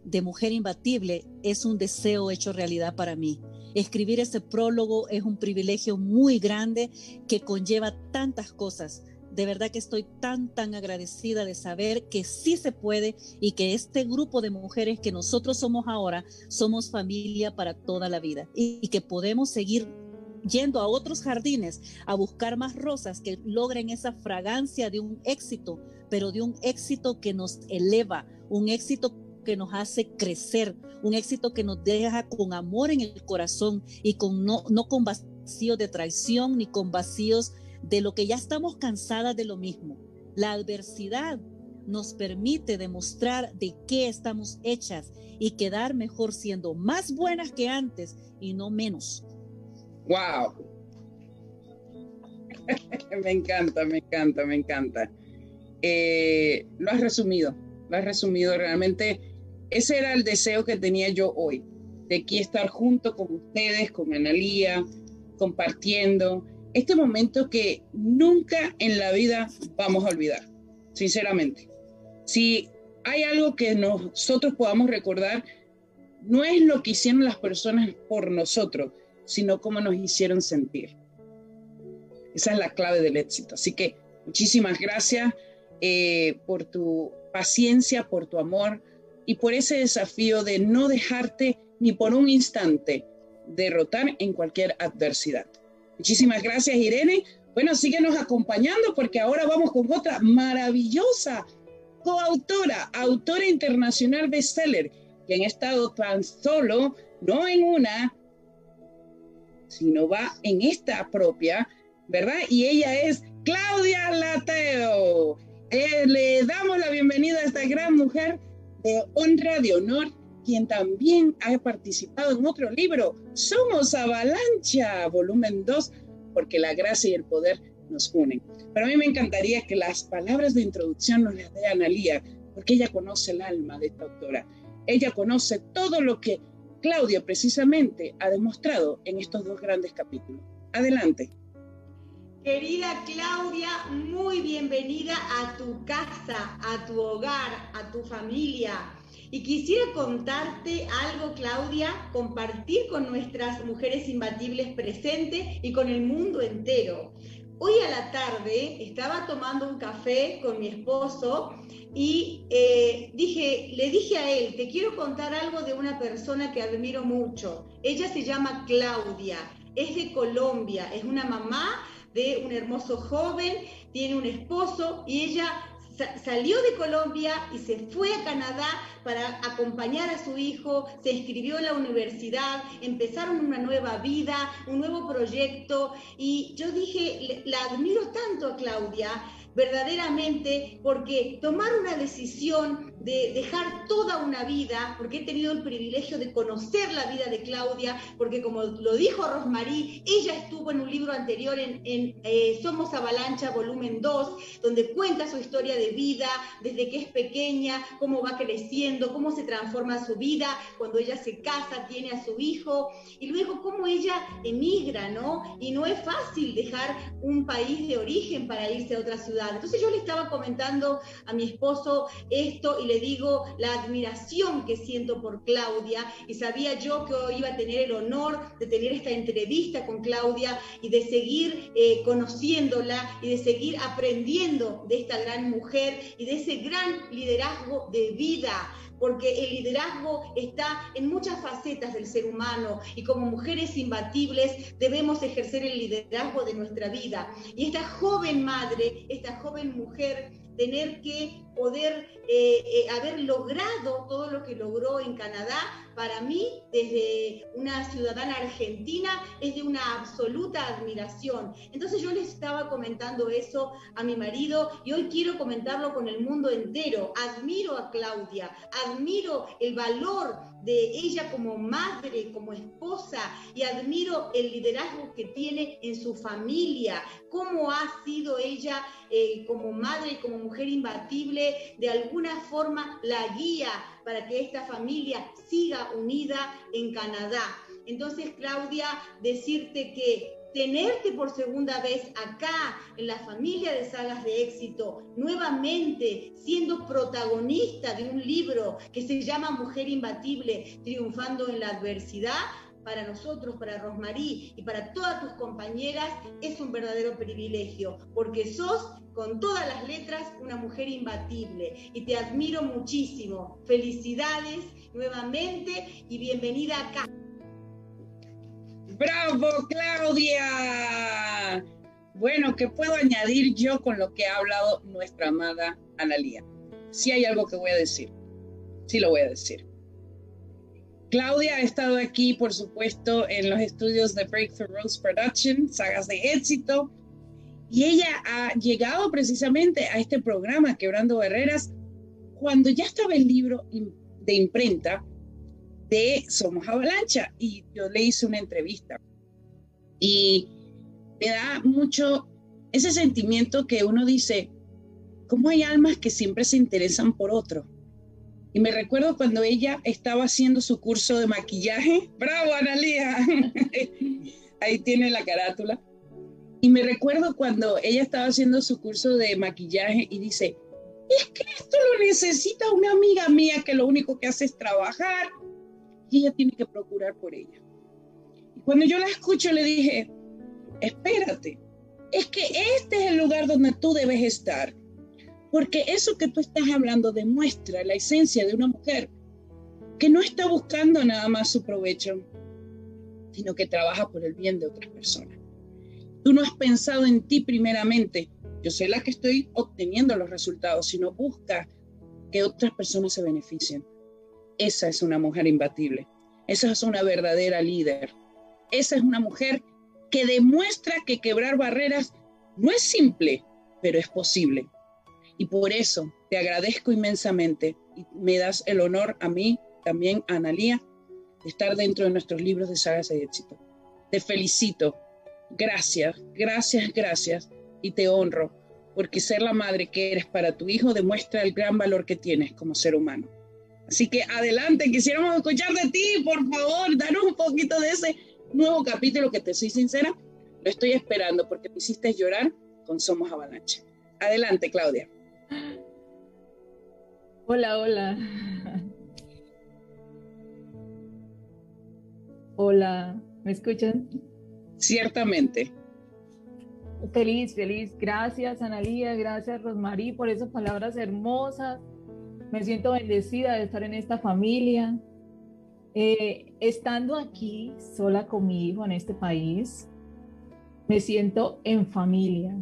de Mujer Imbatible es un deseo hecho realidad para mí. Escribir ese prólogo es un privilegio muy grande que conlleva tantas cosas. De verdad que estoy tan, tan agradecida de saber que sí se puede y que este grupo de mujeres que nosotros somos ahora somos familia para toda la vida y, y que podemos seguir yendo a otros jardines a buscar más rosas que logren esa fragancia de un éxito pero de un éxito que nos eleva, un éxito que nos hace crecer, un éxito que nos deja con amor en el corazón y con no, no con vacíos de traición ni con vacíos de lo que ya estamos cansadas de lo mismo. La adversidad nos permite demostrar de qué estamos hechas y quedar mejor siendo más buenas que antes y no menos. ¡Wow! *laughs* me encanta, me encanta, me encanta. Eh, lo has resumido, lo has resumido realmente. Ese era el deseo que tenía yo hoy, de aquí estar junto con ustedes, con Analía, compartiendo este momento que nunca en la vida vamos a olvidar, sinceramente. Si hay algo que nosotros podamos recordar, no es lo que hicieron las personas por nosotros, sino cómo nos hicieron sentir. Esa es la clave del éxito. Así que muchísimas gracias. Eh, por tu paciencia, por tu amor y por ese desafío de no dejarte ni por un instante derrotar en cualquier adversidad. Muchísimas gracias, Irene. Bueno, síguenos acompañando porque ahora vamos con otra maravillosa coautora, autora internacional bestseller, que han estado tan solo, no en una, sino va en esta propia, ¿verdad? Y ella es Claudia Lateo. Eh, le damos la bienvenida a esta gran mujer de honra, de honor, quien también ha participado en otro libro, Somos Avalancha, volumen 2, porque la gracia y el poder nos unen. Pero a mí me encantaría que las palabras de introducción nos las dé Analía, porque ella conoce el alma de esta autora. Ella conoce todo lo que Claudia precisamente ha demostrado en estos dos grandes capítulos. Adelante. Querida Claudia, muy bienvenida a tu casa, a tu hogar, a tu familia. Y quisiera contarte algo, Claudia, compartir con nuestras mujeres imbatibles presentes y con el mundo entero. Hoy a la tarde estaba tomando un café con mi esposo y eh, dije, le dije a él, te quiero contar algo de una persona que admiro mucho. Ella se llama Claudia, es de Colombia, es una mamá de un hermoso joven, tiene un esposo y ella salió de Colombia y se fue a Canadá para acompañar a su hijo, se inscribió en la universidad, empezaron una nueva vida, un nuevo proyecto. Y yo dije, la admiro tanto a Claudia verdaderamente porque tomar una decisión de dejar toda una vida, porque he tenido el privilegio de conocer la vida de Claudia, porque como lo dijo Rosmarie, ella estuvo en un libro anterior en, eh, Somos Avalancha, volumen 2, donde cuenta su historia de vida, desde que es pequeña, cómo va creciendo, cómo se transforma su vida, cuando ella se casa, tiene a su hijo, y luego cómo ella emigra, ¿no? Y no es fácil dejar un país de origen para irse a otra ciudad. Entonces yo le estaba comentando a mi esposo esto y le digo la admiración que siento por Claudia y sabía yo que hoy iba a tener el honor de tener esta entrevista con Claudia y de seguir eh, conociéndola y de seguir aprendiendo de esta gran mujer y de ese gran liderazgo de vida porque el liderazgo está en muchas facetas del ser humano y como mujeres imbatibles debemos ejercer el liderazgo de nuestra vida. Y esta joven madre, esta joven mujer, tener que poder eh, eh, haber logrado todo lo que logró en Canadá, para mí, desde una ciudadana argentina, es de una absoluta admiración. Entonces yo les estaba comentando eso a mi marido y hoy quiero comentarlo con el mundo entero. Admiro a Claudia, admiro el valor de ella como madre, como esposa y admiro el liderazgo que tiene en su familia, cómo ha sido ella eh, como madre como mujer imbatible, de alguna forma la guía para que esta familia siga unida en Canadá. Entonces, Claudia, decirte que tenerte por segunda vez acá en la familia de sagas de éxito, nuevamente siendo protagonista de un libro que se llama Mujer Imbatible, triunfando en la adversidad, para nosotros, para Rosmarí y para todas tus compañeras, es un verdadero privilegio, porque sos, con todas las letras, una mujer imbatible y te admiro muchísimo. Felicidades nuevamente y bienvenida acá. ¡Bravo, Claudia! Bueno, ¿qué puedo añadir yo con lo que ha hablado nuestra amada Analía? Si hay algo que voy a decir, sí lo voy a decir. Claudia ha estado aquí, por supuesto, en los estudios de Breakthrough Rose Production, sagas de éxito, y ella ha llegado precisamente a este programa, Quebrando Barreras, cuando ya estaba el libro de imprenta de Somos Avalancha, y yo le hice una entrevista. Y me da mucho ese sentimiento que uno dice, ¿cómo hay almas que siempre se interesan por otro? Y me recuerdo cuando ella estaba haciendo su curso de maquillaje. ¡Bravo, Analia! *laughs* Ahí tiene la carátula. Y me recuerdo cuando ella estaba haciendo su curso de maquillaje y dice, es que esto lo necesita una amiga mía que lo único que hace es trabajar y ella tiene que procurar por ella. Y cuando yo la escucho le dije, espérate, es que este es el lugar donde tú debes estar. Porque eso que tú estás hablando demuestra la esencia de una mujer que no está buscando nada más su provecho, sino que trabaja por el bien de otras personas. Tú no has pensado en ti primeramente. Yo soy la que estoy obteniendo los resultados, sino busca que otras personas se beneficien. Esa es una mujer imbatible. Esa es una verdadera líder. Esa es una mujer que demuestra que quebrar barreras no es simple, pero es posible. Y por eso te agradezco inmensamente y me das el honor a mí, también a Analía, de estar dentro de nuestros libros de sagas de éxito. Te felicito. Gracias, gracias, gracias. Y te honro, porque ser la madre que eres para tu hijo demuestra el gran valor que tienes como ser humano. Así que adelante, quisiéramos escuchar de ti, por favor, danos un poquito de ese nuevo capítulo que te soy sincera, lo estoy esperando porque me hiciste llorar con Somos Avalanche. Adelante, Claudia. Hola, hola. Hola, ¿me escuchan? Ciertamente. Feliz, feliz. Gracias, Analía. Gracias, Rosmarí, por esas palabras hermosas. Me siento bendecida de estar en esta familia. Eh, estando aquí sola con mi hijo en este país, me siento en familia.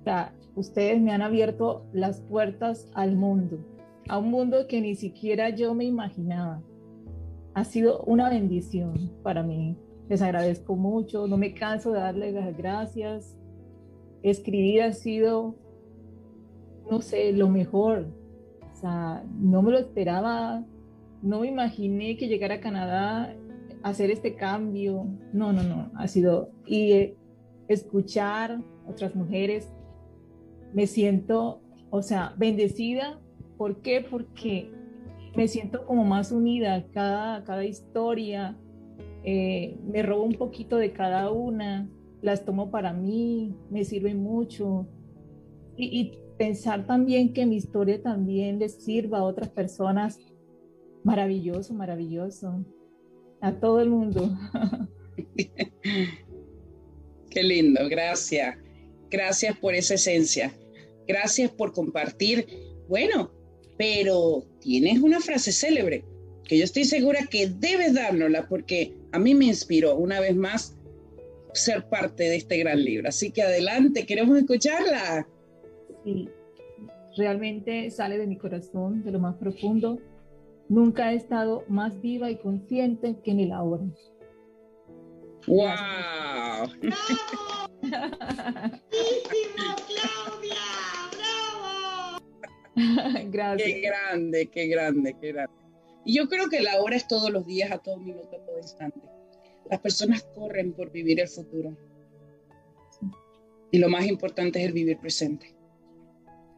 O sea, ustedes me han abierto las puertas al mundo, a un mundo que ni siquiera yo me imaginaba. Ha sido una bendición para mí. Les agradezco mucho, no me canso de darles las gracias. Escribir ha sido no sé, lo mejor. O sea, no me lo esperaba, no me imaginé que llegara a Canadá hacer este cambio. No, no, no, ha sido... Y eh, escuchar otras mujeres, me siento, o sea, bendecida. ¿Por qué? Porque me siento como más unida, cada, cada historia, eh, me robo un poquito de cada una, las tomo para mí, me sirven mucho. Y, pensar también que mi historia también les sirva a otras personas, maravilloso, maravilloso, a todo el mundo. *laughs* Qué lindo, gracias. Gracias por esa esencia. Gracias por compartir. Bueno, pero tienes una frase célebre que yo estoy segura que debes dárnosla porque a mí me inspiró una vez más ser parte de este gran libro. Así que adelante, queremos escucharla. Sí, realmente sale de mi corazón, de lo más profundo. Nunca he estado más viva y consciente que en el ahora. ¡Wow! ¡Bravo! Claudia! *laughs* ¡Bravo! Gracias. Qué grande, qué grande, qué grande. Y yo creo que la hora es todos los días, a todo minuto, a todo instante. Las personas corren por vivir el futuro. Y lo más importante es el vivir presente.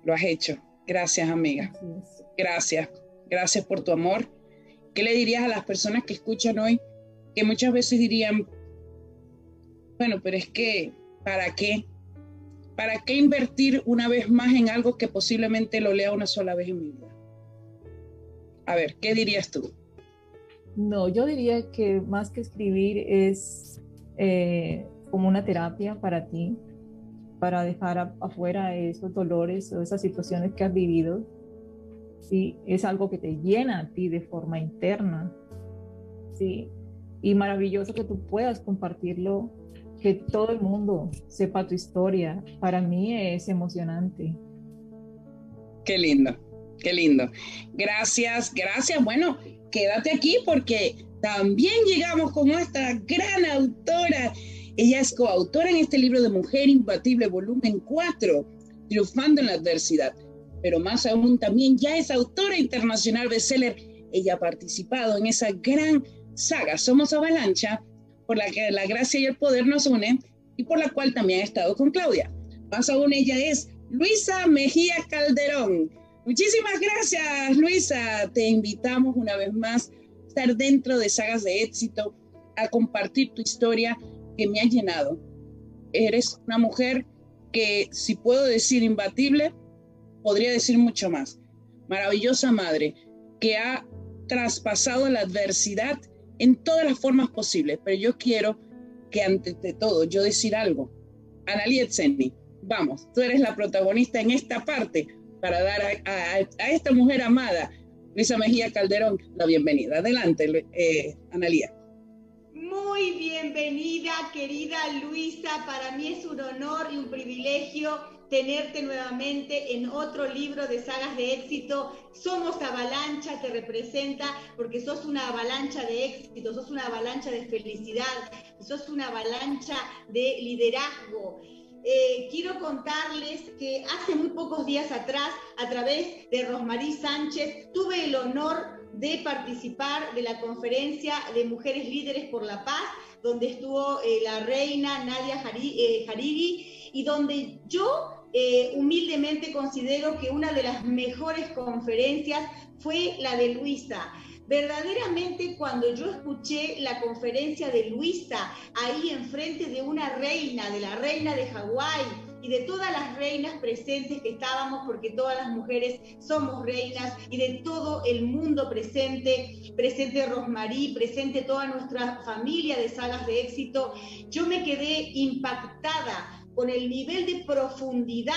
Lo has hecho. Gracias, amiga. Gracias. Gracias por tu amor. ¿Qué le dirías a las personas que escuchan hoy? Que muchas veces dirían, bueno, pero es que, ¿para qué? ¿Para qué invertir una vez más en algo que posiblemente lo lea una sola vez en mi vida? A ver, ¿qué dirías tú? No, yo diría que más que escribir es eh, como una terapia para ti, para dejar afuera esos dolores o esas situaciones que has vivido. Sí, es algo que te llena a ti de forma interna. Sí, y maravilloso que tú puedas compartirlo, que todo el mundo sepa tu historia. Para mí es emocionante. Qué lindo. Qué lindo. Gracias, gracias. Bueno, quédate aquí porque también llegamos con nuestra gran autora. Ella es coautora en este libro de Mujer Imbatible, volumen 4, Triunfando en la Adversidad. Pero más aún, también ya es autora internacional bestseller. Ella ha participado en esa gran saga Somos Avalancha, por la que la gracia y el poder nos unen y por la cual también ha estado con Claudia. Más aún, ella es Luisa Mejía Calderón Muchísimas gracias, Luisa. Te invitamos una vez más a estar dentro de Sagas de Éxito, a compartir tu historia que me ha llenado. Eres una mujer que, si puedo decir imbatible, podría decir mucho más. Maravillosa madre que ha traspasado la adversidad en todas las formas posibles. Pero yo quiero que antes de todo yo decir algo. Analia Etzeni, vamos, tú eres la protagonista en esta parte para dar a, esta mujer amada, Luisa Mejía Calderón, la bienvenida. Adelante, eh, Analía. Muy bienvenida, querida Luisa. Para mí es un honor y un privilegio tenerte nuevamente en otro libro de sagas de éxito. Somos Avalancha, te representa porque sos una avalancha de éxito, sos una avalancha de felicidad, sos una avalancha de liderazgo. Eh, quiero contarles que hace muy pocos días atrás, a través de Rosmarí Sánchez, tuve el honor de participar de la conferencia de Mujeres Líderes por la Paz, donde estuvo eh, la reina Nadia eh, Hariri y donde yo humildemente considero que una de las mejores conferencias fue la de Luisa. Verdaderamente cuando yo escuché la conferencia de Luisa ahí enfrente de una reina, de la reina de Hawái y de todas las reinas presentes que estábamos, porque todas las mujeres somos reinas, y de todo el mundo presente, presente Rosmarí, presente toda nuestra familia de sagas de éxito, yo me quedé impactada con el nivel de profundidad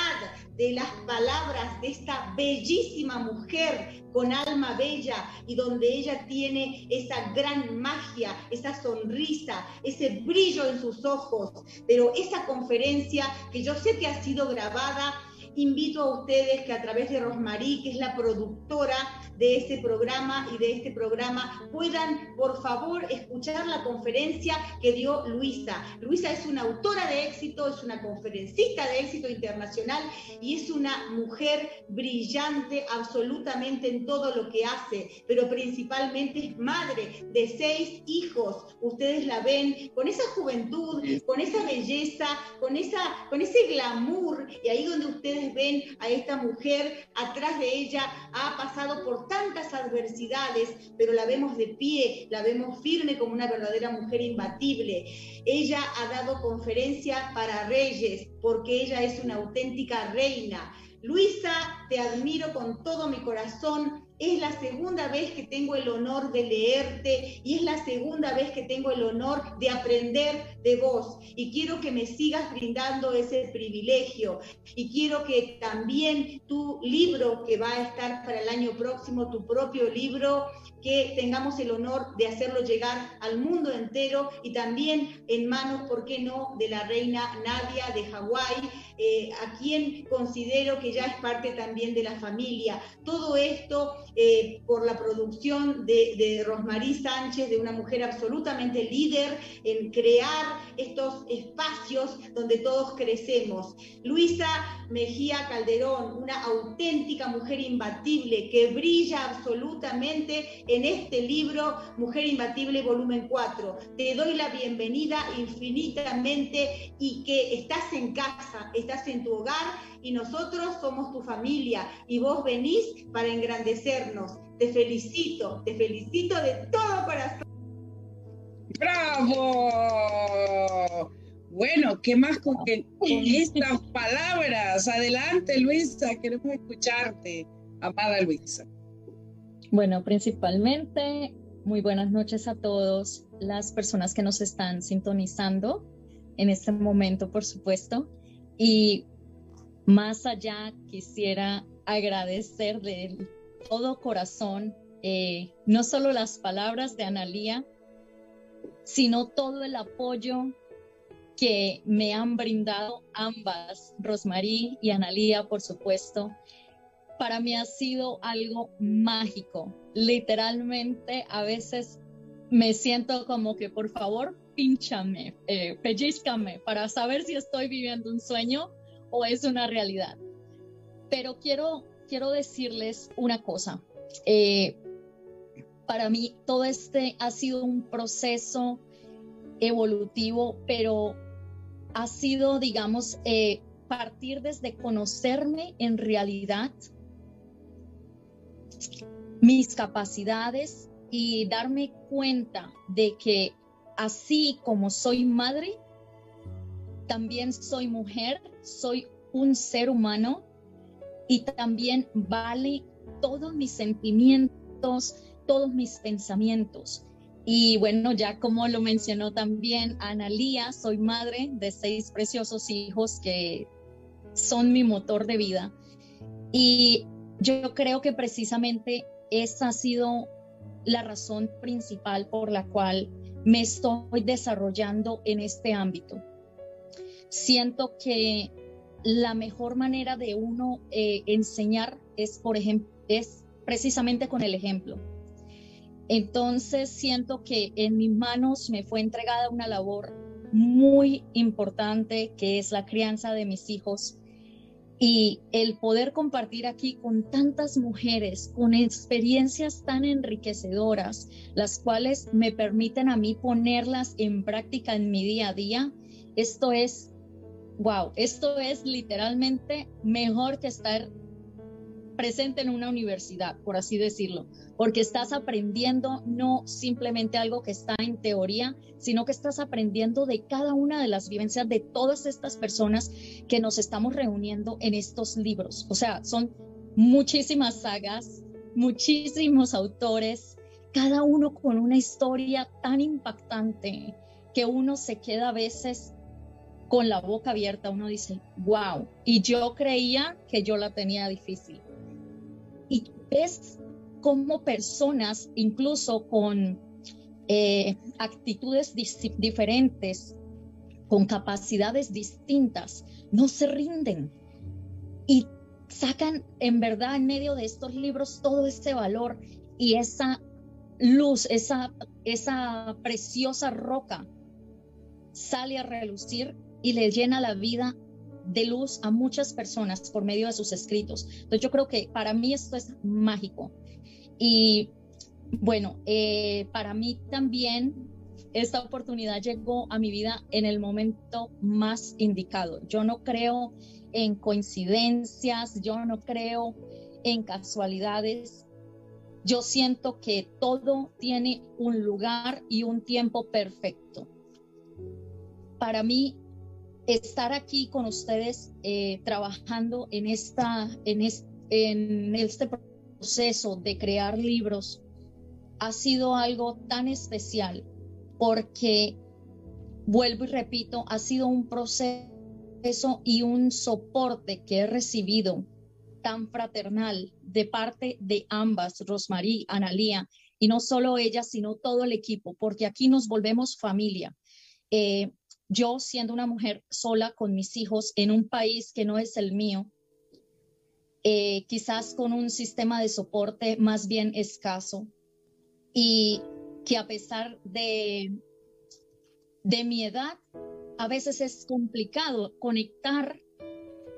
de las palabras de esta bellísima mujer con alma bella y donde ella tiene esa gran magia, esa sonrisa, ese brillo en sus ojos. Pero esa conferencia que yo sé que ha sido grabada invito a ustedes que a través de Rosmarí, que es la productora de este programa y de este programa, puedan por favor escuchar la conferencia que dio Luisa. Luisa es una autora de éxito, es una conferencista de éxito internacional y es una mujer brillante absolutamente en todo lo que hace, pero principalmente es madre de seis hijos. Ustedes la ven con esa juventud, con esa belleza, con, esa, con ese glamour y ahí donde ustedes ven a esta mujer, atrás de ella ha pasado por tantas adversidades, pero la vemos de pie, la vemos firme como una verdadera mujer imbatible. Ella ha dado conferencia para reyes porque ella es una auténtica reina. Luisa, te admiro con todo mi corazón. Es la segunda vez que tengo el honor de leerte y es la segunda vez que tengo el honor de aprender de vos. Y quiero que me sigas brindando ese privilegio. Y quiero que también tu libro, que va a estar para el año próximo, tu propio libro, que tengamos el honor de hacerlo llegar al mundo entero y también en manos, ¿por qué no?, de la reina Nadia de Hawái, eh, a quien considero que ya es parte también de la familia. Todo esto eh, por la producción de, de Rosmarie Sánchez, de una mujer absolutamente líder en crear estos espacios donde todos crecemos. Luisa Mejía Calderón, una auténtica mujer imbatible que brilla absolutamente en este libro, Mujer Imbatible, volumen 4. Te doy la bienvenida infinitamente y que estás en casa, estás en tu hogar y nosotros somos tu familia y vos venís para Te felicito, te felicito de todo corazón. ¡Bravo! Bueno, ¿qué más con, con estas palabras? Adelante, Luisa, queremos escucharte, amada Luisa. Bueno, principalmente, muy buenas noches a todos las personas que nos están sintonizando en este momento, por supuesto. Y más allá, quisiera agradecer de todo corazón eh, no solo las palabras de Analía, sino todo el apoyo que me han brindado ambas, Rosmarie y Analía, por supuesto, para mí ha sido algo mágico. Literalmente a veces me siento como que por favor pinchame, eh, pellizcame para saber si estoy viviendo un sueño o es una realidad. Pero quiero, quiero decirles una cosa. Eh, para mí todo este ha sido un proceso evolutivo, pero ha sido, digamos, eh, partir desde conocerme en realidad mis capacidades y darme cuenta de que así como soy madre, también soy mujer, soy un ser humano y también vale todos mis sentimientos, todos mis pensamientos. Y bueno, ya como lo mencionó también Analía, soy madre de seis preciosos hijos que son mi motor de vida. Y yo creo que precisamente esa ha sido la razón principal por la cual me estoy desarrollando en este ámbito. Siento que la mejor manera de uno eh, enseñar es, por ejemplo, es precisamente con el ejemplo. Entonces siento que en mis manos me fue entregada una labor muy importante que es la crianza de mis hijos y el poder compartir aquí con tantas mujeres, con experiencias tan enriquecedoras, las cuales me permiten a mí ponerlas en práctica en mi día a día, esto es, wow, esto es literalmente mejor que estar presente en una universidad, por así decirlo, porque estás aprendiendo no simplemente algo que está en teoría, sino que estás aprendiendo de cada una de las vivencias de todas estas personas que nos estamos reuniendo en estos libros. O sea, son muchísimas sagas, muchísimos autores, cada uno con una historia tan impactante que uno se queda a veces con la boca abierta, uno dice, wow, y yo creía que yo la tenía difícil y ves cómo personas, incluso con eh, actitudes diferentes, con capacidades distintas, no se rinden. y sacan en verdad en medio de estos libros todo ese valor y esa luz, esa, esa preciosa roca sale a relucir y le llena la vida de luz a muchas personas por medio de sus escritos. Entonces yo creo que para mí esto es mágico. Y bueno, eh, para mí también esta oportunidad llegó a mi vida en el momento más indicado. Yo no creo en coincidencias, yo no creo en casualidades. Yo siento que todo tiene un lugar y un tiempo perfecto. Para mí, estar aquí con ustedes eh, trabajando en, esta, en, este proceso de crear libros ha sido algo tan especial porque, vuelvo y repito, ha sido un proceso y un soporte que he recibido tan fraternal de parte de ambas, Rosmarie, Analía, y no solo ella, sino todo el equipo, porque aquí nos volvemos familia. Eh, yo siendo una mujer sola con mis hijos en un país que no es el mío, eh, quizás con un sistema de soporte más bien escaso y que a pesar de, de mi edad, a veces es complicado conectar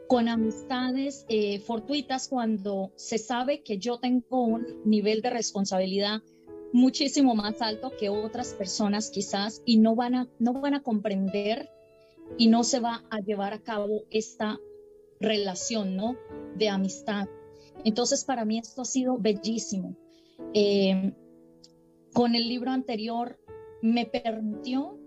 con amistades eh, fortuitas cuando se sabe que yo tengo un nivel de responsabilidad muchísimo más alto que otras personas quizás y no van a, no van a comprender y no se va a llevar a cabo esta relación, ¿no? De amistad. Entonces, para mí esto ha sido bellísimo. Eh, con el libro anterior me permitió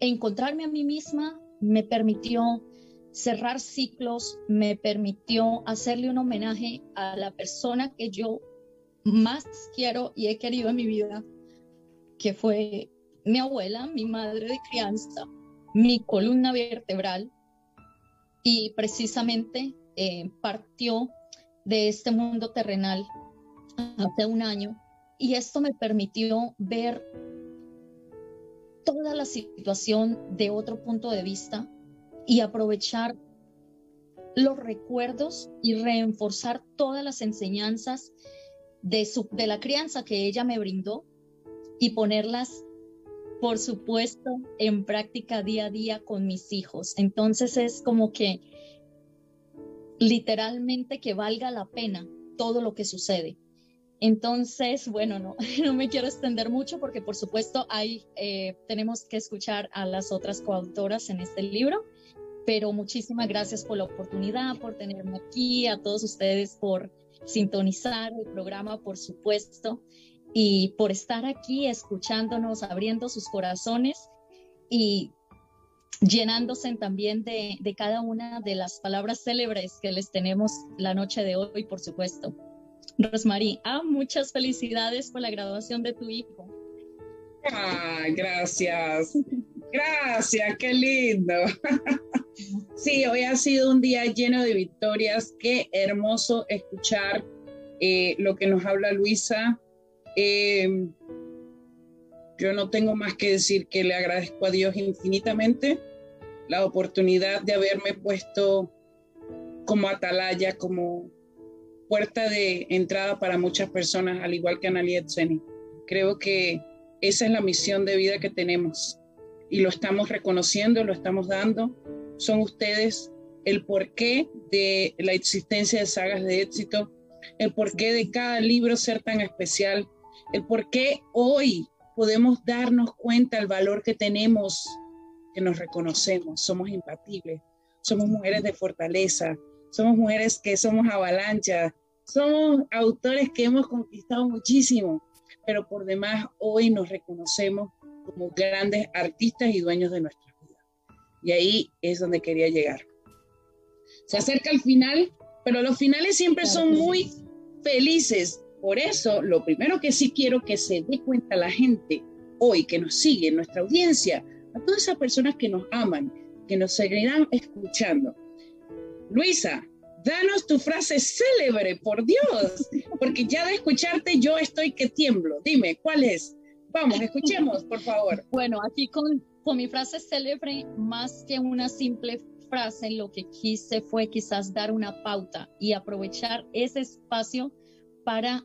encontrarme a mí misma, me permitió cerrar ciclos, me permitió hacerle un homenaje a la persona que yo más quiero y he querido en mi vida, que fue mi abuela, mi madre de crianza, mi columna vertebral, y precisamente eh, partió de este mundo terrenal hace un año, y esto me permitió ver toda la situación de otro punto de vista y aprovechar los recuerdos y reforzar todas las enseñanzas de, su, de la crianza que ella me brindó y ponerlas, por supuesto, en práctica día a día con mis hijos. Entonces es como que literalmente que valga la pena todo lo que sucede. Entonces, bueno, no, *laughs* no me quiero extender mucho porque por supuesto hay, eh, tenemos que escuchar a las otras coautoras en este libro, pero muchísimas gracias por la oportunidad, por tenerme aquí, a todos ustedes por sintonizar el programa, por supuesto, y por estar aquí escuchándonos, abriendo sus corazones y llenándose también de, de cada una de las palabras célebres que les tenemos la noche de hoy, por supuesto. Rosmarie, ah, muchas felicidades por la graduación de tu hijo. Ah, gracias. *laughs* Gracias, qué lindo. Sí, hoy ha sido un día lleno de victorias. Qué hermoso escuchar eh, lo que nos habla Luisa. Eh, yo no tengo más que decir que le agradezco a Dios infinitamente la oportunidad de haberme puesto como atalaya, como puerta de entrada para muchas personas, al igual que Analia Zeni. Creo que esa es la misión de vida que tenemos y lo estamos reconociendo, lo estamos dando. Son ustedes el porqué de la existencia de sagas de éxito, el porqué de cada libro ser tan especial, el porqué hoy podemos darnos cuenta del valor que tenemos, que nos reconocemos, somos impatibles, somos mujeres de fortaleza, somos mujeres que somos avalanchas, somos autores que hemos conquistado muchísimo, pero por demás hoy nos reconocemos como grandes artistas y dueños de nuestra vida. Y ahí es donde quería llegar. Se acerca el final, pero los finales siempre son muy felices. Por eso, lo primero que sí quiero que se dé cuenta la gente hoy que nos sigue, nuestra audiencia, a todas esas personas que nos aman, que nos seguirán escuchando. Luisa, Danos tu frase célebre, por Dios, porque ya de escucharte yo estoy que tiemblo. Dime, ¿cuál es? Vamos, escuchemos, por favor. *laughs* Bueno, aquí con, con mi frase célebre, más que una simple frase lo que quise fue quizás dar una pauta y aprovechar ese espacio para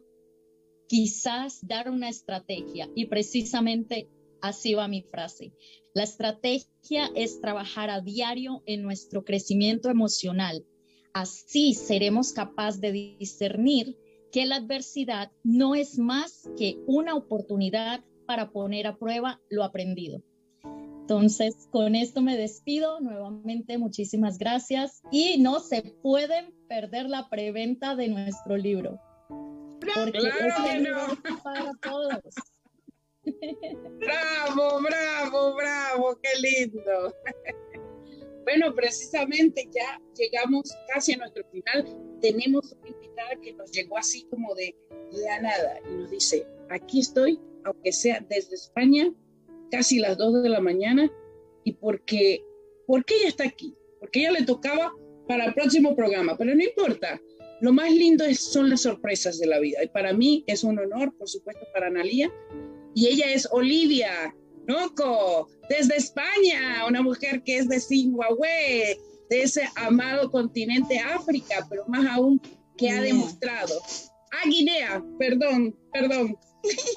quizás dar una estrategia. Y precisamente así va mi frase. La estrategia es trabajar a diario en nuestro crecimiento emocional. Así seremos capaces de discernir que la adversidad no es más que una oportunidad para poner a prueba lo aprendido. Entonces, con esto me despido. Nuevamente, muchísimas gracias. Y no se pueden perder la preventa de nuestro libro. Porque claro es para todos. *laughs* Bravo, bravo, bravo, qué lindo. *laughs* Bueno, precisamente ya llegamos casi a nuestro final. Tenemos una invitada que nos llegó así como de la nada y nos dice, aquí estoy, aunque sea desde España, casi las 2 de la mañana, y porque, porque ella está aquí, porque ella le tocaba para el próximo programa, pero no importa. Lo más lindo es, son las sorpresas de la vida. Y para mí es un honor, por supuesto, para Analía. Y ella es Olivia Noco, desde España, una mujer que es de Zimbabue, de ese amado continente África, pero más aún que ha demostrado. Ah, Guinea, perdón, perdón.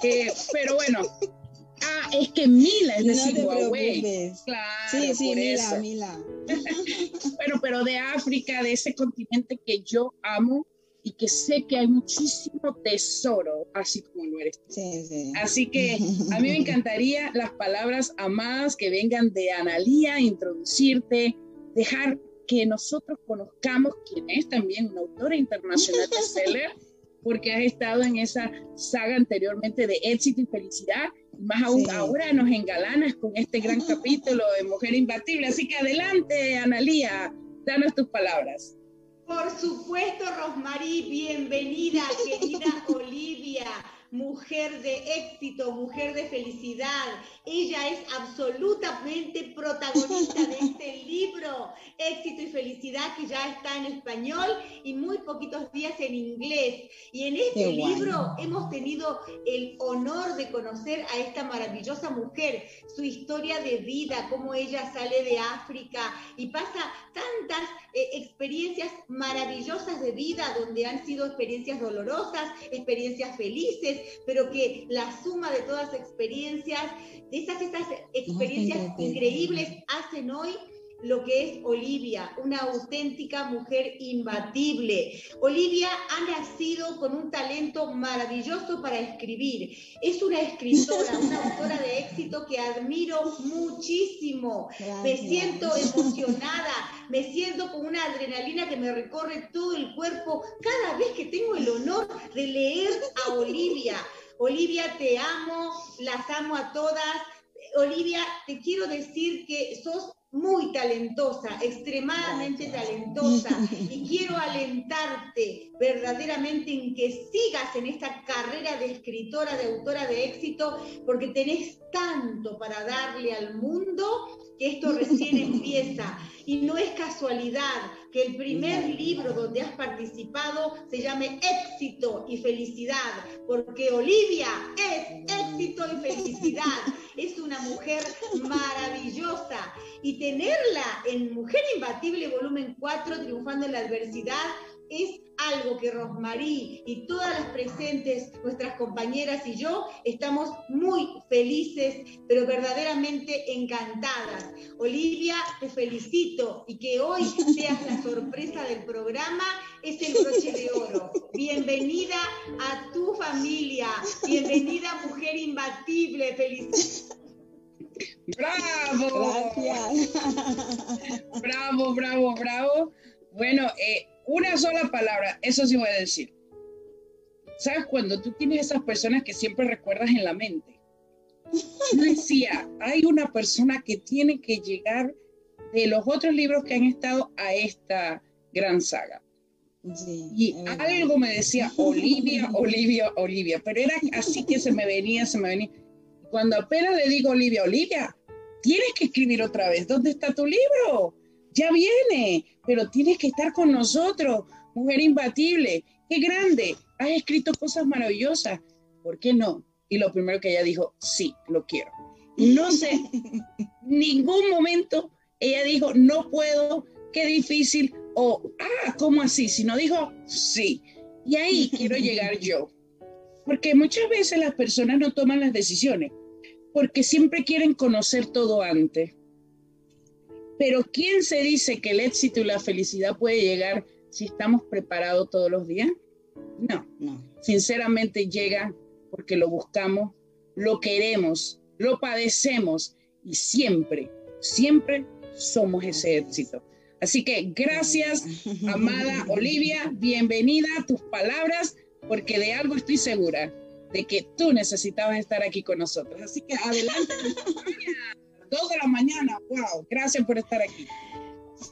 Eh, pero bueno, Ah, es que Mila es de Zimbabue. Claro, sí, sí, Mila, Mila. *laughs* bueno, pero de África, de ese continente que yo amo y que sé que hay muchísimo tesoro, así como lo eres. Sí, sí. Así que a mí me *laughs* encantaría las palabras amadas que vengan de Analía, introducirte, dejar que nosotros conozcamos quién es también una autora internacional de seller, *laughs* porque has estado en esa saga anteriormente de éxito y felicidad más aún ahora nos engalanas con este gran capítulo de Mujer Imbatible. Así que adelante, Analía, danos tus palabras. Por supuesto, Rosmarí, bienvenida, querida *laughs* Olivia mujer de éxito, mujer de felicidad. Ella es absolutamente protagonista de este *laughs* libro, Éxito y Felicidad, que ya está en español y muy poquitos días en inglés. Y en este libro hemos tenido el honor de conocer a esta maravillosa mujer, su historia de vida, cómo ella sale de África y pasa tantas eh, experiencias maravillosas de vida, donde han sido experiencias dolorosas, experiencias felices, pero que la suma de todas experiencias, de esas, estas experiencias increíbles hacen hoy lo que es Olivia, una auténtica mujer imbatible. Olivia ha nacido con un talento maravilloso para escribir. Es una escritora, una *laughs* autora de éxito que admiro muchísimo. Me siento emocionada, me siento con una adrenalina que me recorre todo el cuerpo cada vez que tengo el honor de leer a Olivia. Olivia, te amo, las amo a todas. Olivia, te quiero decir que sos muy talentosa, extremadamente talentosa, *laughs* y quiero alentarte verdaderamente en que sigas en esta carrera de escritora, de autora de éxito, porque tenés tanto para darle al mundo que esto recién *laughs* empieza. Y no es casualidad que el primer libro donde has participado se llame Éxito y Felicidad, porque Olivia es éxito y felicidad. Es una mujer maravillosa. Y tenerla en Mujer Imbatible Volumen 4, triunfando en la adversidad, es algo que Rosmarí y todas las presentes, nuestras compañeras y yo, estamos muy felices, pero verdaderamente encantadas. Olivia, te felicito y que hoy seas la sorpresa del programa, es el broche de oro. Bienvenida a tu familia, bienvenida mujer imbatible, feliz. ¡Bravo! Gracias. Bravo, bravo, bravo. Bueno, eh, una sola palabra, eso sí voy a decir. ¿Sabes? Cuando tú tienes esas personas que siempre recuerdas en la mente. Yo decía, hay una persona que tiene que llegar de los otros libros que han estado a esta gran saga. y algo me decía, Olivia, *laughs* Olivia, Olivia, pero era así que se me venía, se me venía. Cuando apenas le digo, Olivia, Olivia, tienes que escribir otra vez, ¿dónde está tu libro? ya viene, pero tienes que estar con nosotros, mujer imbatible, qué grande, has escrito cosas maravillosas, ¿por qué no? Y lo primero que ella dijo, sí, lo quiero. No sé, *laughs* ningún momento ella dijo, no puedo, qué difícil o, ah, ¿cómo así? Si no dijo, sí. Y ahí quiero llegar yo. Porque muchas veces las personas no toman las decisiones porque siempre quieren conocer todo antes. Pero ¿quién se dice que el éxito y la felicidad puede llegar si estamos preparados todos los días? No, no. Sinceramente llega porque lo buscamos, lo queremos, lo padecemos y siempre, siempre somos ese éxito. Así que gracias, *laughs* amada Olivia, bienvenida a tus palabras, porque de algo estoy segura, de que tú necesitabas estar aquí con nosotros. Así que adelante, *laughs* dos de la mañana, wow, gracias por estar aquí.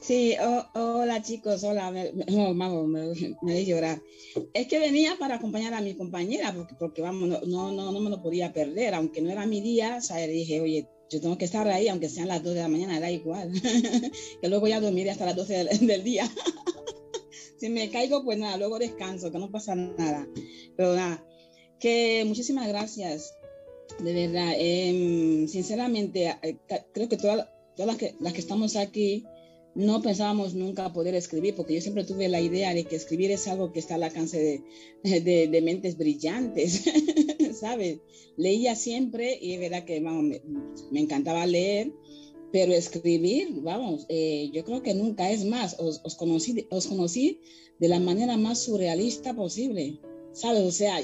Sí, hola chicos, hola, me, oh, me, me, llorar. Es que venía para acompañar a mi compañera, porque, porque vamos, no, no, no, me lo podía perder, aunque no era mi día, o sea, le dije, oye, yo tengo que estar ahí, aunque sean las 2 de la mañana, da igual, *laughs* que luego ya dormiré hasta las 12 del, día. *laughs* si me caigo, pues nada, luego descanso, que no pasa nada. Pero nada, que muchísimas gracias, de verdad. Em, sinceramente, eh, creo que todas, todas las, que, las que estamos aquí, no pensábamos nunca poder escribir, porque yo siempre tuve la idea de que escribir es algo que está al alcance de, *laughs* de, de mentes brillantes, *laughs* ¿sabes? Leía siempre y es verdad que vamos, me, encantaba leer, pero escribir, vamos, eh, yo creo que nunca es más. Os, os, conocí, os conocí de la manera más surrealista posible, ¿sabes? O sea,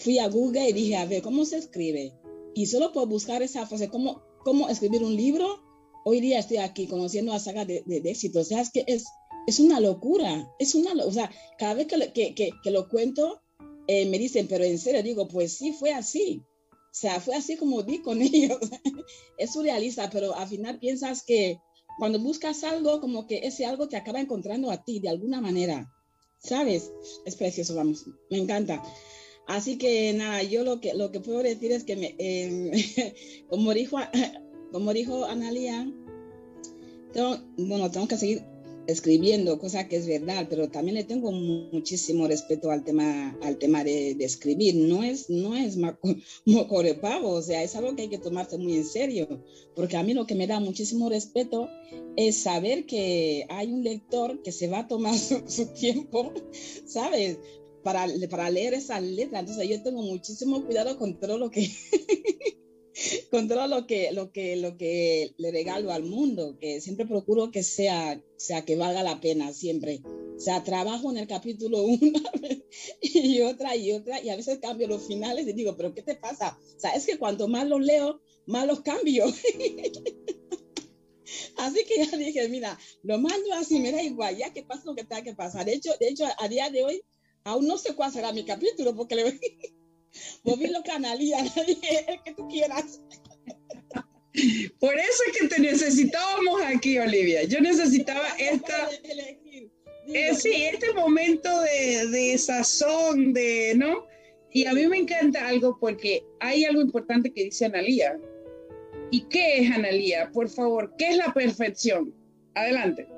fui a Google y dije, a ver, ¿cómo se escribe? Y solo por buscar esa frase, ¿cómo, cómo escribir un libro? Hoy día estoy aquí conociendo a Saga de, de, éxito. O sea, es que es, es una locura. Es una, o sea, cada vez que, que, que, que lo cuento, eh, me dicen, pero en serio, digo, pues sí, fue así. O sea, fue así como di con *laughs* ellos. es surrealista, pero al final piensas que cuando buscas algo, como que ese algo te acaba encontrando a ti de alguna manera. ¿Sabes? Es precioso, vamos. Me encanta. Así que nada, yo lo que, lo que puedo decir es que, me, eh, *laughs* como, dijo, *clears throat* como dijo Analia, bueno, tengo que seguir escribiendo, cosa que es verdad, pero también le tengo muchísimo respeto al tema, al tema de, escribir. No es, no es mocorepavo, *laughs* o sea, es algo que hay que tomarse muy en serio, porque a mí lo que me da muchísimo respeto es saber que hay un lector que se va a tomar *laughs* su, su tiempo, ¿sabes? Para, para leer esa letra. Entonces yo tengo muchísimo cuidado con todo lo que *laughs* con todo lo que, lo, que, lo que le regalo al mundo, que siempre procuro que sea, sea que valga la pena, siempre. O sea, trabajo en el capítulo *laughs* una y otra y otra, y a veces cambio los finales y digo, pero ¿qué te pasa? O sea, es que cuanto más los leo, más los cambio. *laughs* Así que ya dije, mira, lo mando así, me da igual, ya que pasa lo que tenga que pasar. De hecho, de hecho, a día de hoy, aún no sé cuál será mi capítulo, porque le Bobby lo canalía, *laughs* el que tú quieras. Por eso es que te necesitábamos aquí, Olivia. Yo necesitaba esta. Eh, sí, este momento de, de sazón, de, ¿no? Y a mí me encanta algo porque hay algo importante que dice Analía. ¿Y qué es Analía? Por favor, ¿qué es la perfección? Adelante.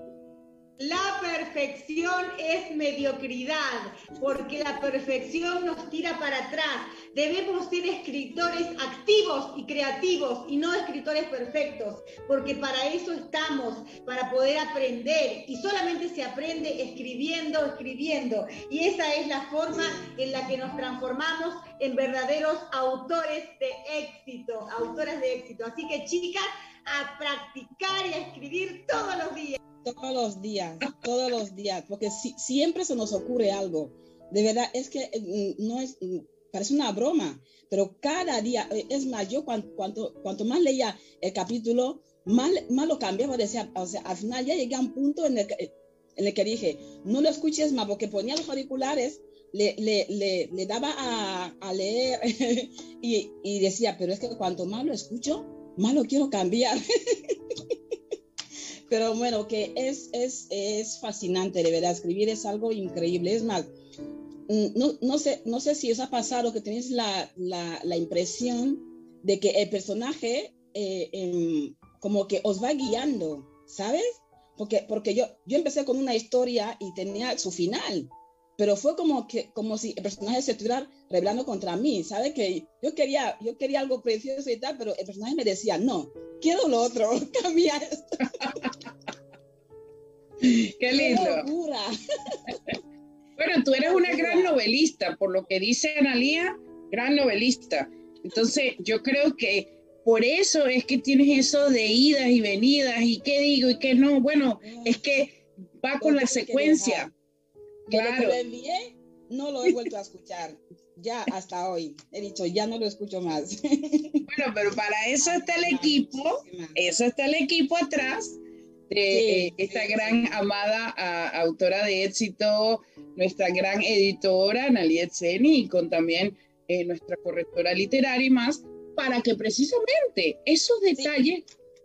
La perfección es mediocridad, porque la perfección nos tira para atrás. Debemos ser escritores activos y creativos y no escritores perfectos, porque para eso estamos, para poder aprender. Y solamente se aprende escribiendo, escribiendo. Y esa es la forma en la que nos transformamos en verdaderos autores de éxito, autoras de éxito. Así que chicas, a practicar y a escribir todos los días. Todos los días, todos los días, porque si, siempre se nos ocurre algo. De verdad, es que eh, no es, mm, parece una broma, pero cada día, eh, es más, yo cuanto, cuanto, cuanto más leía el capítulo, más, más lo cambiaba, decía, o sea, al final ya llegué a un punto en el que, en el que dije, no lo escuches más, porque ponía los auriculares, le, le, le, le daba a, a leer *laughs* y, y decía, pero es que cuanto más lo escucho, más lo quiero cambiar. *laughs* Pero bueno, que es, es, es fascinante, de verdad, escribir es algo increíble. Es más, mm, no, no, sé, no sé si os ha pasado que tenéis la, la, la impresión de que el personaje eh, em, como que os va guiando, ¿sabes? Porque, porque yo, yo empecé con una historia y tenía su final, pero fue como, que, como si el personaje se estuviera revelando contra mí, ¿sabes? Que yo quería, yo quería algo precioso y tal, pero el personaje me decía, no, quiero lo otro, *laughs* cambia esto. *laughs* Qué lindo. *laughs* bueno, tú eres una gran novelista, por lo que dice Analía, gran novelista. Entonces, yo creo que por eso es que tienes eso de idas y venidas y qué digo y qué no. Bueno, es que va con la secuencia. Claro. no lo he vuelto a escuchar. Ya hasta hoy. He dicho, ya no lo escucho más. *laughs* Bueno, pero para eso está el equipo. Eso está el equipo atrás de esta gran amada autora de éxito, nuestra gran editora, Naliet Seni, y con también eh, nuestra correctora literaria y más, para que precisamente esos detalles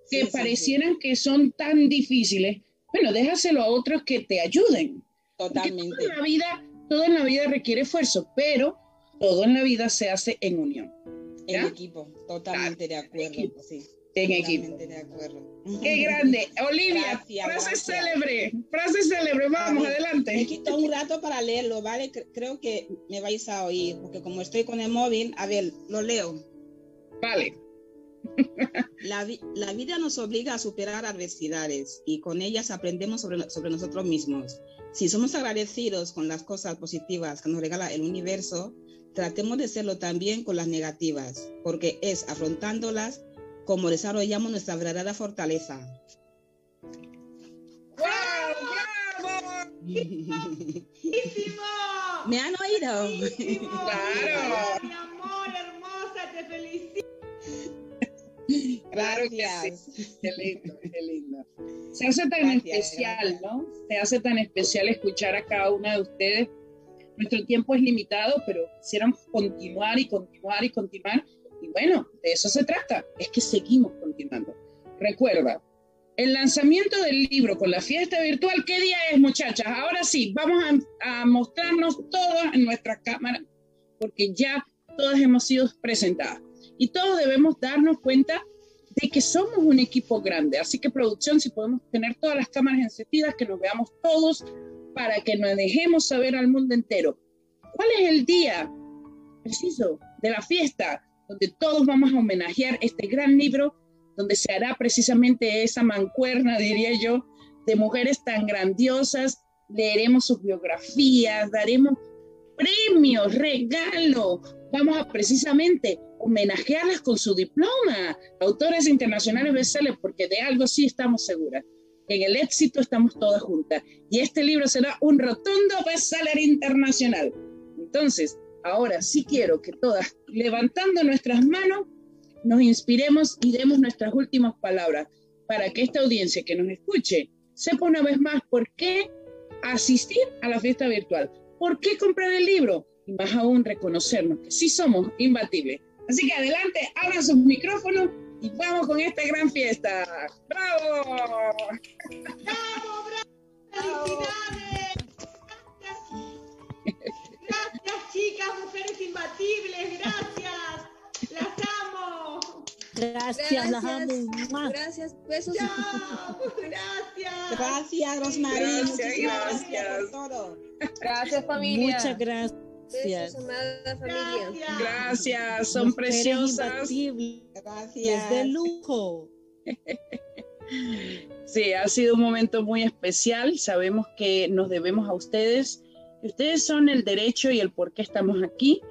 que parecieran que son tan difíciles, bueno, déjaselo a otros que te ayuden. Totalmente. Todo en, la vida, todo en la vida requiere esfuerzo, pero todo en la vida se hace en unión. En equipo, totalmente de acuerdo. En equipo. de acuerdo. Qué grande. Olivia, frase célebre, frase célebre, vamos, adelante. Me quito un rato para leerlo, ¿vale? Creo que me vais a oír, porque como estoy con el móvil, a ver, lo leo. Vale. La, la, vida nos obliga a superar adversidades y con ellas aprendemos sobre, sobre nosotros mismos. Si somos agradecidos con las cosas positivas que nos regala el universo, tratemos de serlo también con las negativas, porque es afrontándolas como desarrollamos nuestra verdadera fortaleza. ¡Bravo! *laughs* ¿Me han oído? *laughs* Claro. *laughs* Claro que sí. Qué lindo, qué lindo. Se hace tan especial, ¿no? Se hace tan especial escuchar a cada una de ustedes. Nuestro tiempo es limitado, pero quisiéramos continuar y continuar y continuar. Y bueno, de eso se trata, es que seguimos continuando. Recuerda, el lanzamiento del libro con la fiesta virtual, ¿qué día es, muchachas? Ahora sí, vamos a, a mostrarnos todas en nuestra cámara, porque ya todas hemos sido presentadas y todos debemos darnos cuenta de que somos un equipo grande. Así que producción, si podemos tener todas las cámaras encendidas, que nos veamos todos para que nos dejemos saber al mundo entero. ¿Cuál es el día preciso de la fiesta donde todos vamos a homenajear este gran libro, donde se hará precisamente esa mancuerna, diría yo, de mujeres tan grandiosas? Leeremos sus biografías, daremos premios, regalo. Vamos a precisamente homenajearlas con su diploma, autores internacionales bestsellers, porque de algo sí estamos seguras. En el éxito estamos todas juntas. Y este libro será un rotundo bestseller internacional. Entonces, ahora sí quiero que todas, levantando nuestras manos, nos inspiremos y demos nuestras últimas palabras para que esta audiencia que nos escuche sepa una vez más por qué asistir a la fiesta virtual, por qué comprar el libro y más aún reconocernos que sí somos imbatibles Así que adelante, abran sus micrófonos y vamos con esta gran fiesta. ¡Bravo! ¡Bravo, bravo! ¡Felicidades! Gracias. chicas, mujeres imbatibles, gracias. Las amo. Gracias, las amo. Gracias, besos. Chao, gracias. Gracias, Rosmarie. Gracias, gracias. gracias. Gracias, familia. Muchas gracias. Gracias, amada familia. Gracias, son preciosas. Gracias. de lujo. *laughs* Sí, ha sido un momento muy especial. Sabemos que nos debemos a ustedes. Ustedes son el derecho y el por qué estamos aquí.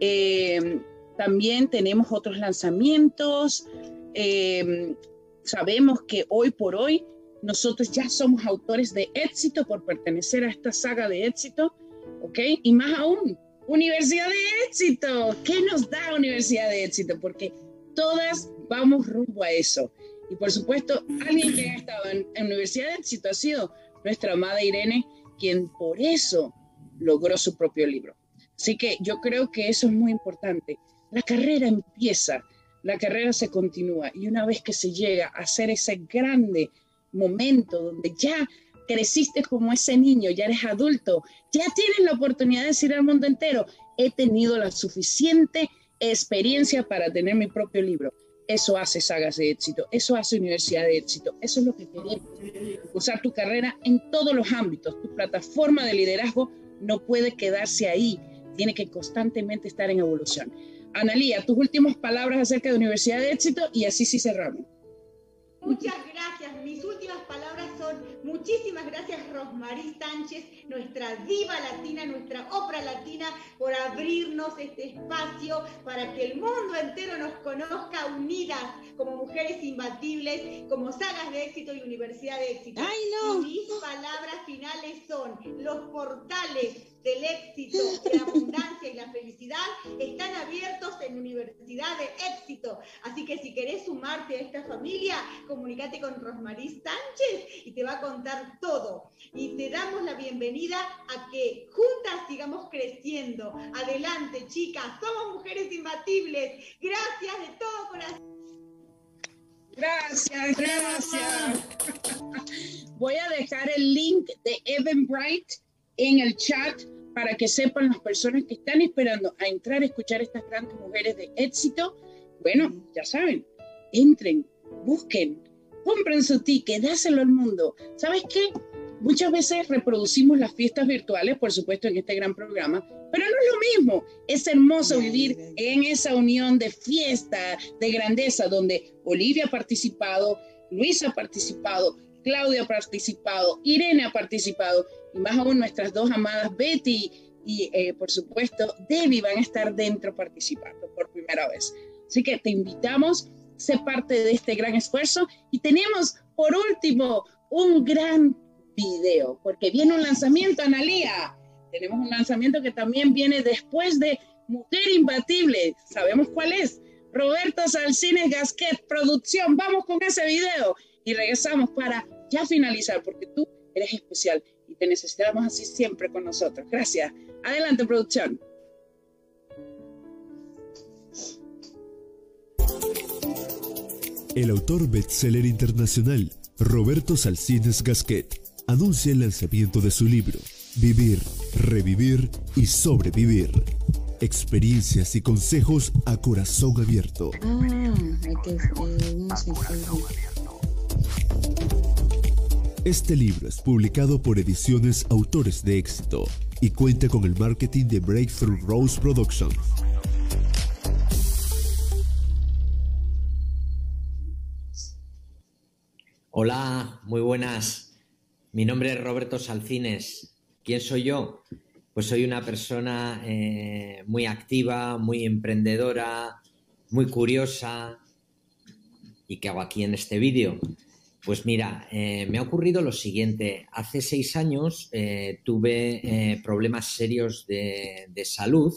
Eh, también tenemos otros lanzamientos. Eh, sabemos que hoy por hoy nosotros ya somos autores de éxito por pertenecer a esta saga de éxito ¿ok? Y más aún, Universidad de Éxito. ¿Qué nos da Universidad de Éxito? Porque todas vamos rumbo a eso. Y por supuesto, alguien que ha estado en, Universidad de Éxito ha sido nuestra amada Irene, quien por eso logró su propio libro. Así que yo creo que eso es muy importante. La carrera empieza, la carrera se continúa y una vez que se llega a ser ese grande momento donde ya creciste como ese niño, ya eres adulto, ya tienes la oportunidad de decir al mundo entero, he tenido la suficiente experiencia para tener mi propio libro. Eso hace sagas de éxito, eso hace universidad de éxito, eso es lo que queremos. Usar tu carrera en todos los ámbitos, tu plataforma de liderazgo no puede quedarse ahí, tiene que constantemente estar en evolución. Analía, tus últimas palabras acerca de Universidad de Éxito y así sí cerramos. Muchas gracias, mis últimas palabras son muchísimas gracias Rosmarie Sánchez, nuestra diva latina, nuestra ópera latina, por abrirnos este espacio para que el mundo entero nos conozca unidas como mujeres imbatibles, como sagas de éxito y universidad de éxito. ¡Ay, no! mis palabras finales son los portales del éxito, de la abundancia y la felicidad están abiertos en Universidad de Éxito. Así que si querés sumarte a esta familia, comunícate con Rosmarie Sánchez y te va a contar todo. Y te damos la bienvenida a que juntas sigamos creciendo. Adelante, chicas, somos mujeres imbatibles. Gracias de todo corazón. Gracias, gracias. *laughs* Voy a dejar el link de Evan Bright en el chat para que sepan las personas que están esperando a entrar a escuchar estas grandes mujeres de éxito. Bueno, ya saben, entren, busquen, compren su ticket, dáselo al mundo. ¿Sabes qué? Muchas veces reproducimos las fiestas virtuales, por supuesto, en este gran programa, pero no es lo mismo. Es hermoso vivir en esa unión de fiesta, de grandeza, donde Olivia ha participado, Luis ha participado, Claudia ha participado, Irene ha participado, y más aún nuestras dos amadas Betty y, eh, por supuesto, Debbie van a estar dentro participando por primera vez. Así que te invitamos ser parte de este gran esfuerzo. Y tenemos, por último, un gran video, porque viene un lanzamiento, Analía. Tenemos un lanzamiento que también viene después de Mujer Imbatible. ¿Sabemos cuál es? Roberto Salcines Gasquet, producción. Vamos con ese video y regresamos para ya finalizar, porque tú eres especial y te necesitamos así siempre con nosotros. Gracias. Adelante, producción. El autor bestseller internacional Roberto Salcines Gasquet anuncia el lanzamiento de su libro Vivir, Revivir y Sobrevivir. Experiencias y consejos a corazón abierto. Ah, Este libro es publicado por Ediciones Autores de Éxito y cuenta con el marketing de Breakthrough Rose Productions. Hola, muy buenas. Mi nombre es Roberto Salcines. ¿Quién soy yo? Pues soy una persona eh, muy activa, muy emprendedora, muy curiosa. ¿Y qué hago aquí en este vídeo? Pues mira, eh, me ha ocurrido lo siguiente. Hace seis años eh, tuve problemas serios de, de salud.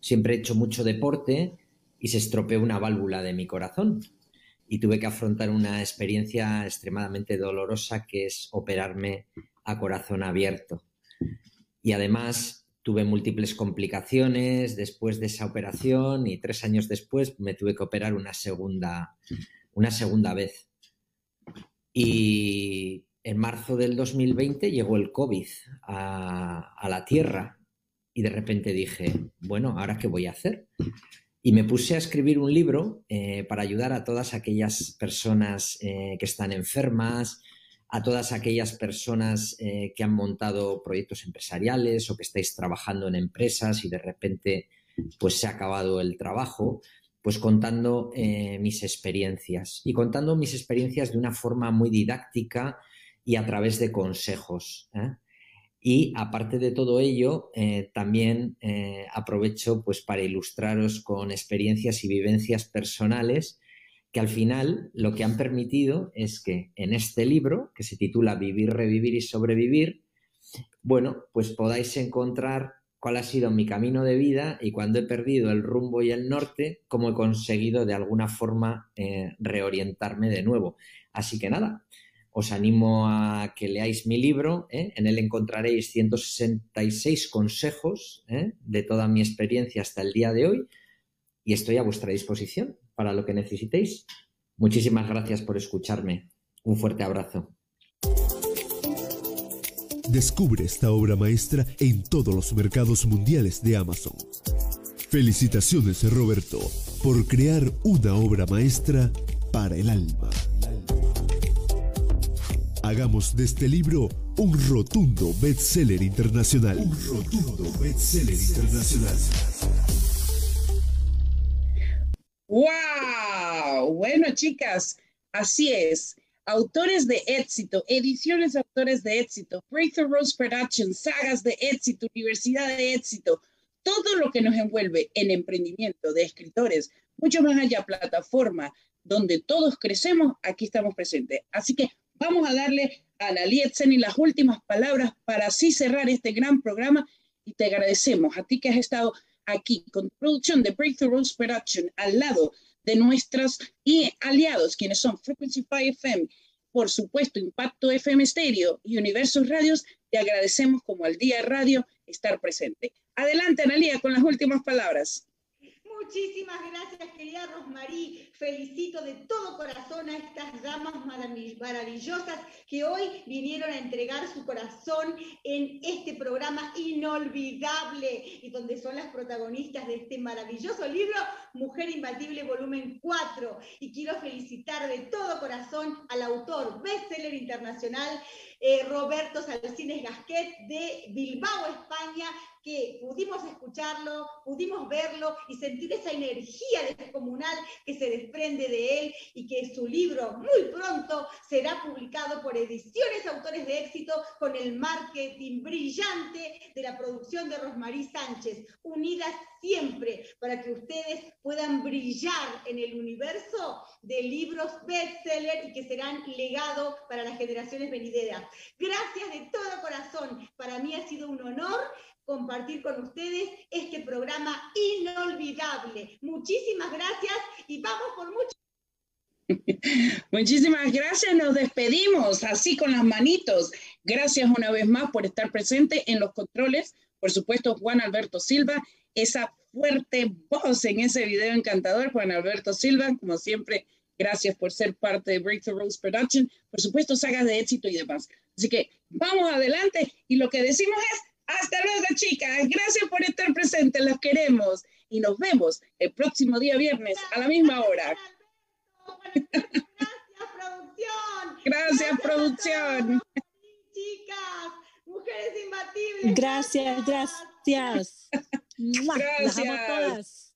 Siempre he hecho mucho deporte y se estropeó una válvula de mi corazón y tuve que afrontar una experiencia extremadamente dolorosa que es operarme a corazón abierto. Y además tuve múltiples complicaciones después de esa operación y tres años después me tuve que operar una segunda, una segunda vez. Y en marzo del 2020 llegó el COVID a, a la Tierra y de repente dije, bueno, ¿ahora qué voy a hacer? Y me puse a escribir un libro eh, para ayudar a todas aquellas personas eh, que están enfermas, a todas aquellas personas eh, que han montado proyectos empresariales o que estáis trabajando en empresas y de repente pues se ha acabado el trabajo, pues contando mis experiencias y contando mis experiencias de una forma muy didáctica y a través de consejos. Y aparte de todo ello, eh, también eh, aprovecho pues, para ilustraros con experiencias y vivencias personales que al final lo que han permitido es que en este libro, que se titula Vivir, Revivir y Sobrevivir, bueno, pues podáis encontrar cuál ha sido mi camino de vida y cuando he perdido el rumbo y el norte, cómo he conseguido de alguna forma eh, reorientarme de nuevo. Así que nada, os animo a que leáis mi libro. ¿eh? En él encontraréis 166 consejos ¿eh? de toda mi experiencia hasta el día de hoy y estoy a vuestra disposición para lo que necesitéis. Muchísimas gracias por escucharme. Un fuerte abrazo. Descubre esta obra maestra en todos los mercados mundiales de Amazon. Felicitaciones Roberto por crear una obra maestra para el alma. Hagamos de este libro un rotundo bestseller internacional. Un rotundo bestseller internacional. ¡Wow! Bueno, chicas, así es. autores de éxito, ediciones de autores de éxito, Breakthrough Rose Production, sagas de éxito, universidad de éxito, todo lo que nos envuelve en emprendimiento de escritores, mucho más allá, plataforma donde todos crecemos, aquí estamos presentes. Así que vamos a darle a Analia y las últimas palabras para así cerrar este gran programa y te agradecemos a ti que has estado aquí con producción de Breakthrough Rose Production al lado de nuestros y aliados, quienes son Frequency 5 FM, por supuesto Impacto FM Stereo y Universos Radios, te agradecemos como al Día Radio estar presente. Adelante, Analia, con las últimas palabras. Muchísimas gracias, querida Rosmarí. Felicito de todo corazón a estas damas maravillosas que hoy vinieron a entregar su corazón en este programa inolvidable y donde son las protagonistas de este maravilloso libro, Mujer Imbatible, volumen 4. Y quiero felicitar de todo corazón al autor, bestseller internacional, eh, Roberto Salcines Gasquet de Bilbao, España, que pudimos escucharlo, pudimos verlo y sentir esa energía descomunal que se desprende de él y que su libro muy pronto será publicado por Ediciones Autores de Éxito con el marketing brillante de la producción de Rosmarí Sánchez, unidas siempre para que ustedes puedan brillar en el universo de libros bestseller y que serán legado para las generaciones venideras. Gracias de todo corazón. Para mí ha sido un honor compartir con ustedes este programa inolvidable. Muchísimas gracias y vamos por mucho. *laughs* Muchísimas gracias, nos despedimos así con las manitos. Gracias una vez más por estar presente en los controles. Por supuesto, Juan Alberto Silva, esa fuerte voz en ese video encantador, Juan Alberto Silva, como siempre, Gracias por ser parte de Breakthrough Rose Production. Por supuesto, sagas de éxito y demás. Así que vamos adelante y lo que decimos es, hasta luego chicas. Gracias por estar presentes. Los queremos. Y nos vemos el próximo día viernes a la misma hora. *laughs* Gracias, producción. Gracias, producción. Chicas, mujeres imbatibles. Gracias, gracias. Gracias.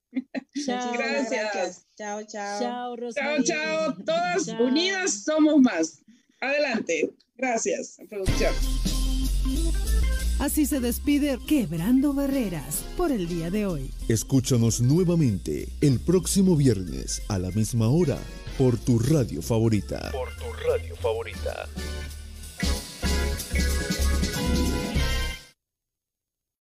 Chao. Gracias. Chao, chao. Chao, Chao, chao. Todas Chao. unidas somos más. Adelante. Gracias, producción. Así se despide Quebrando Barreras por el día de hoy. Escúchanos nuevamente el próximo viernes a la misma hora por tu radio favorita. Por tu radio favorita.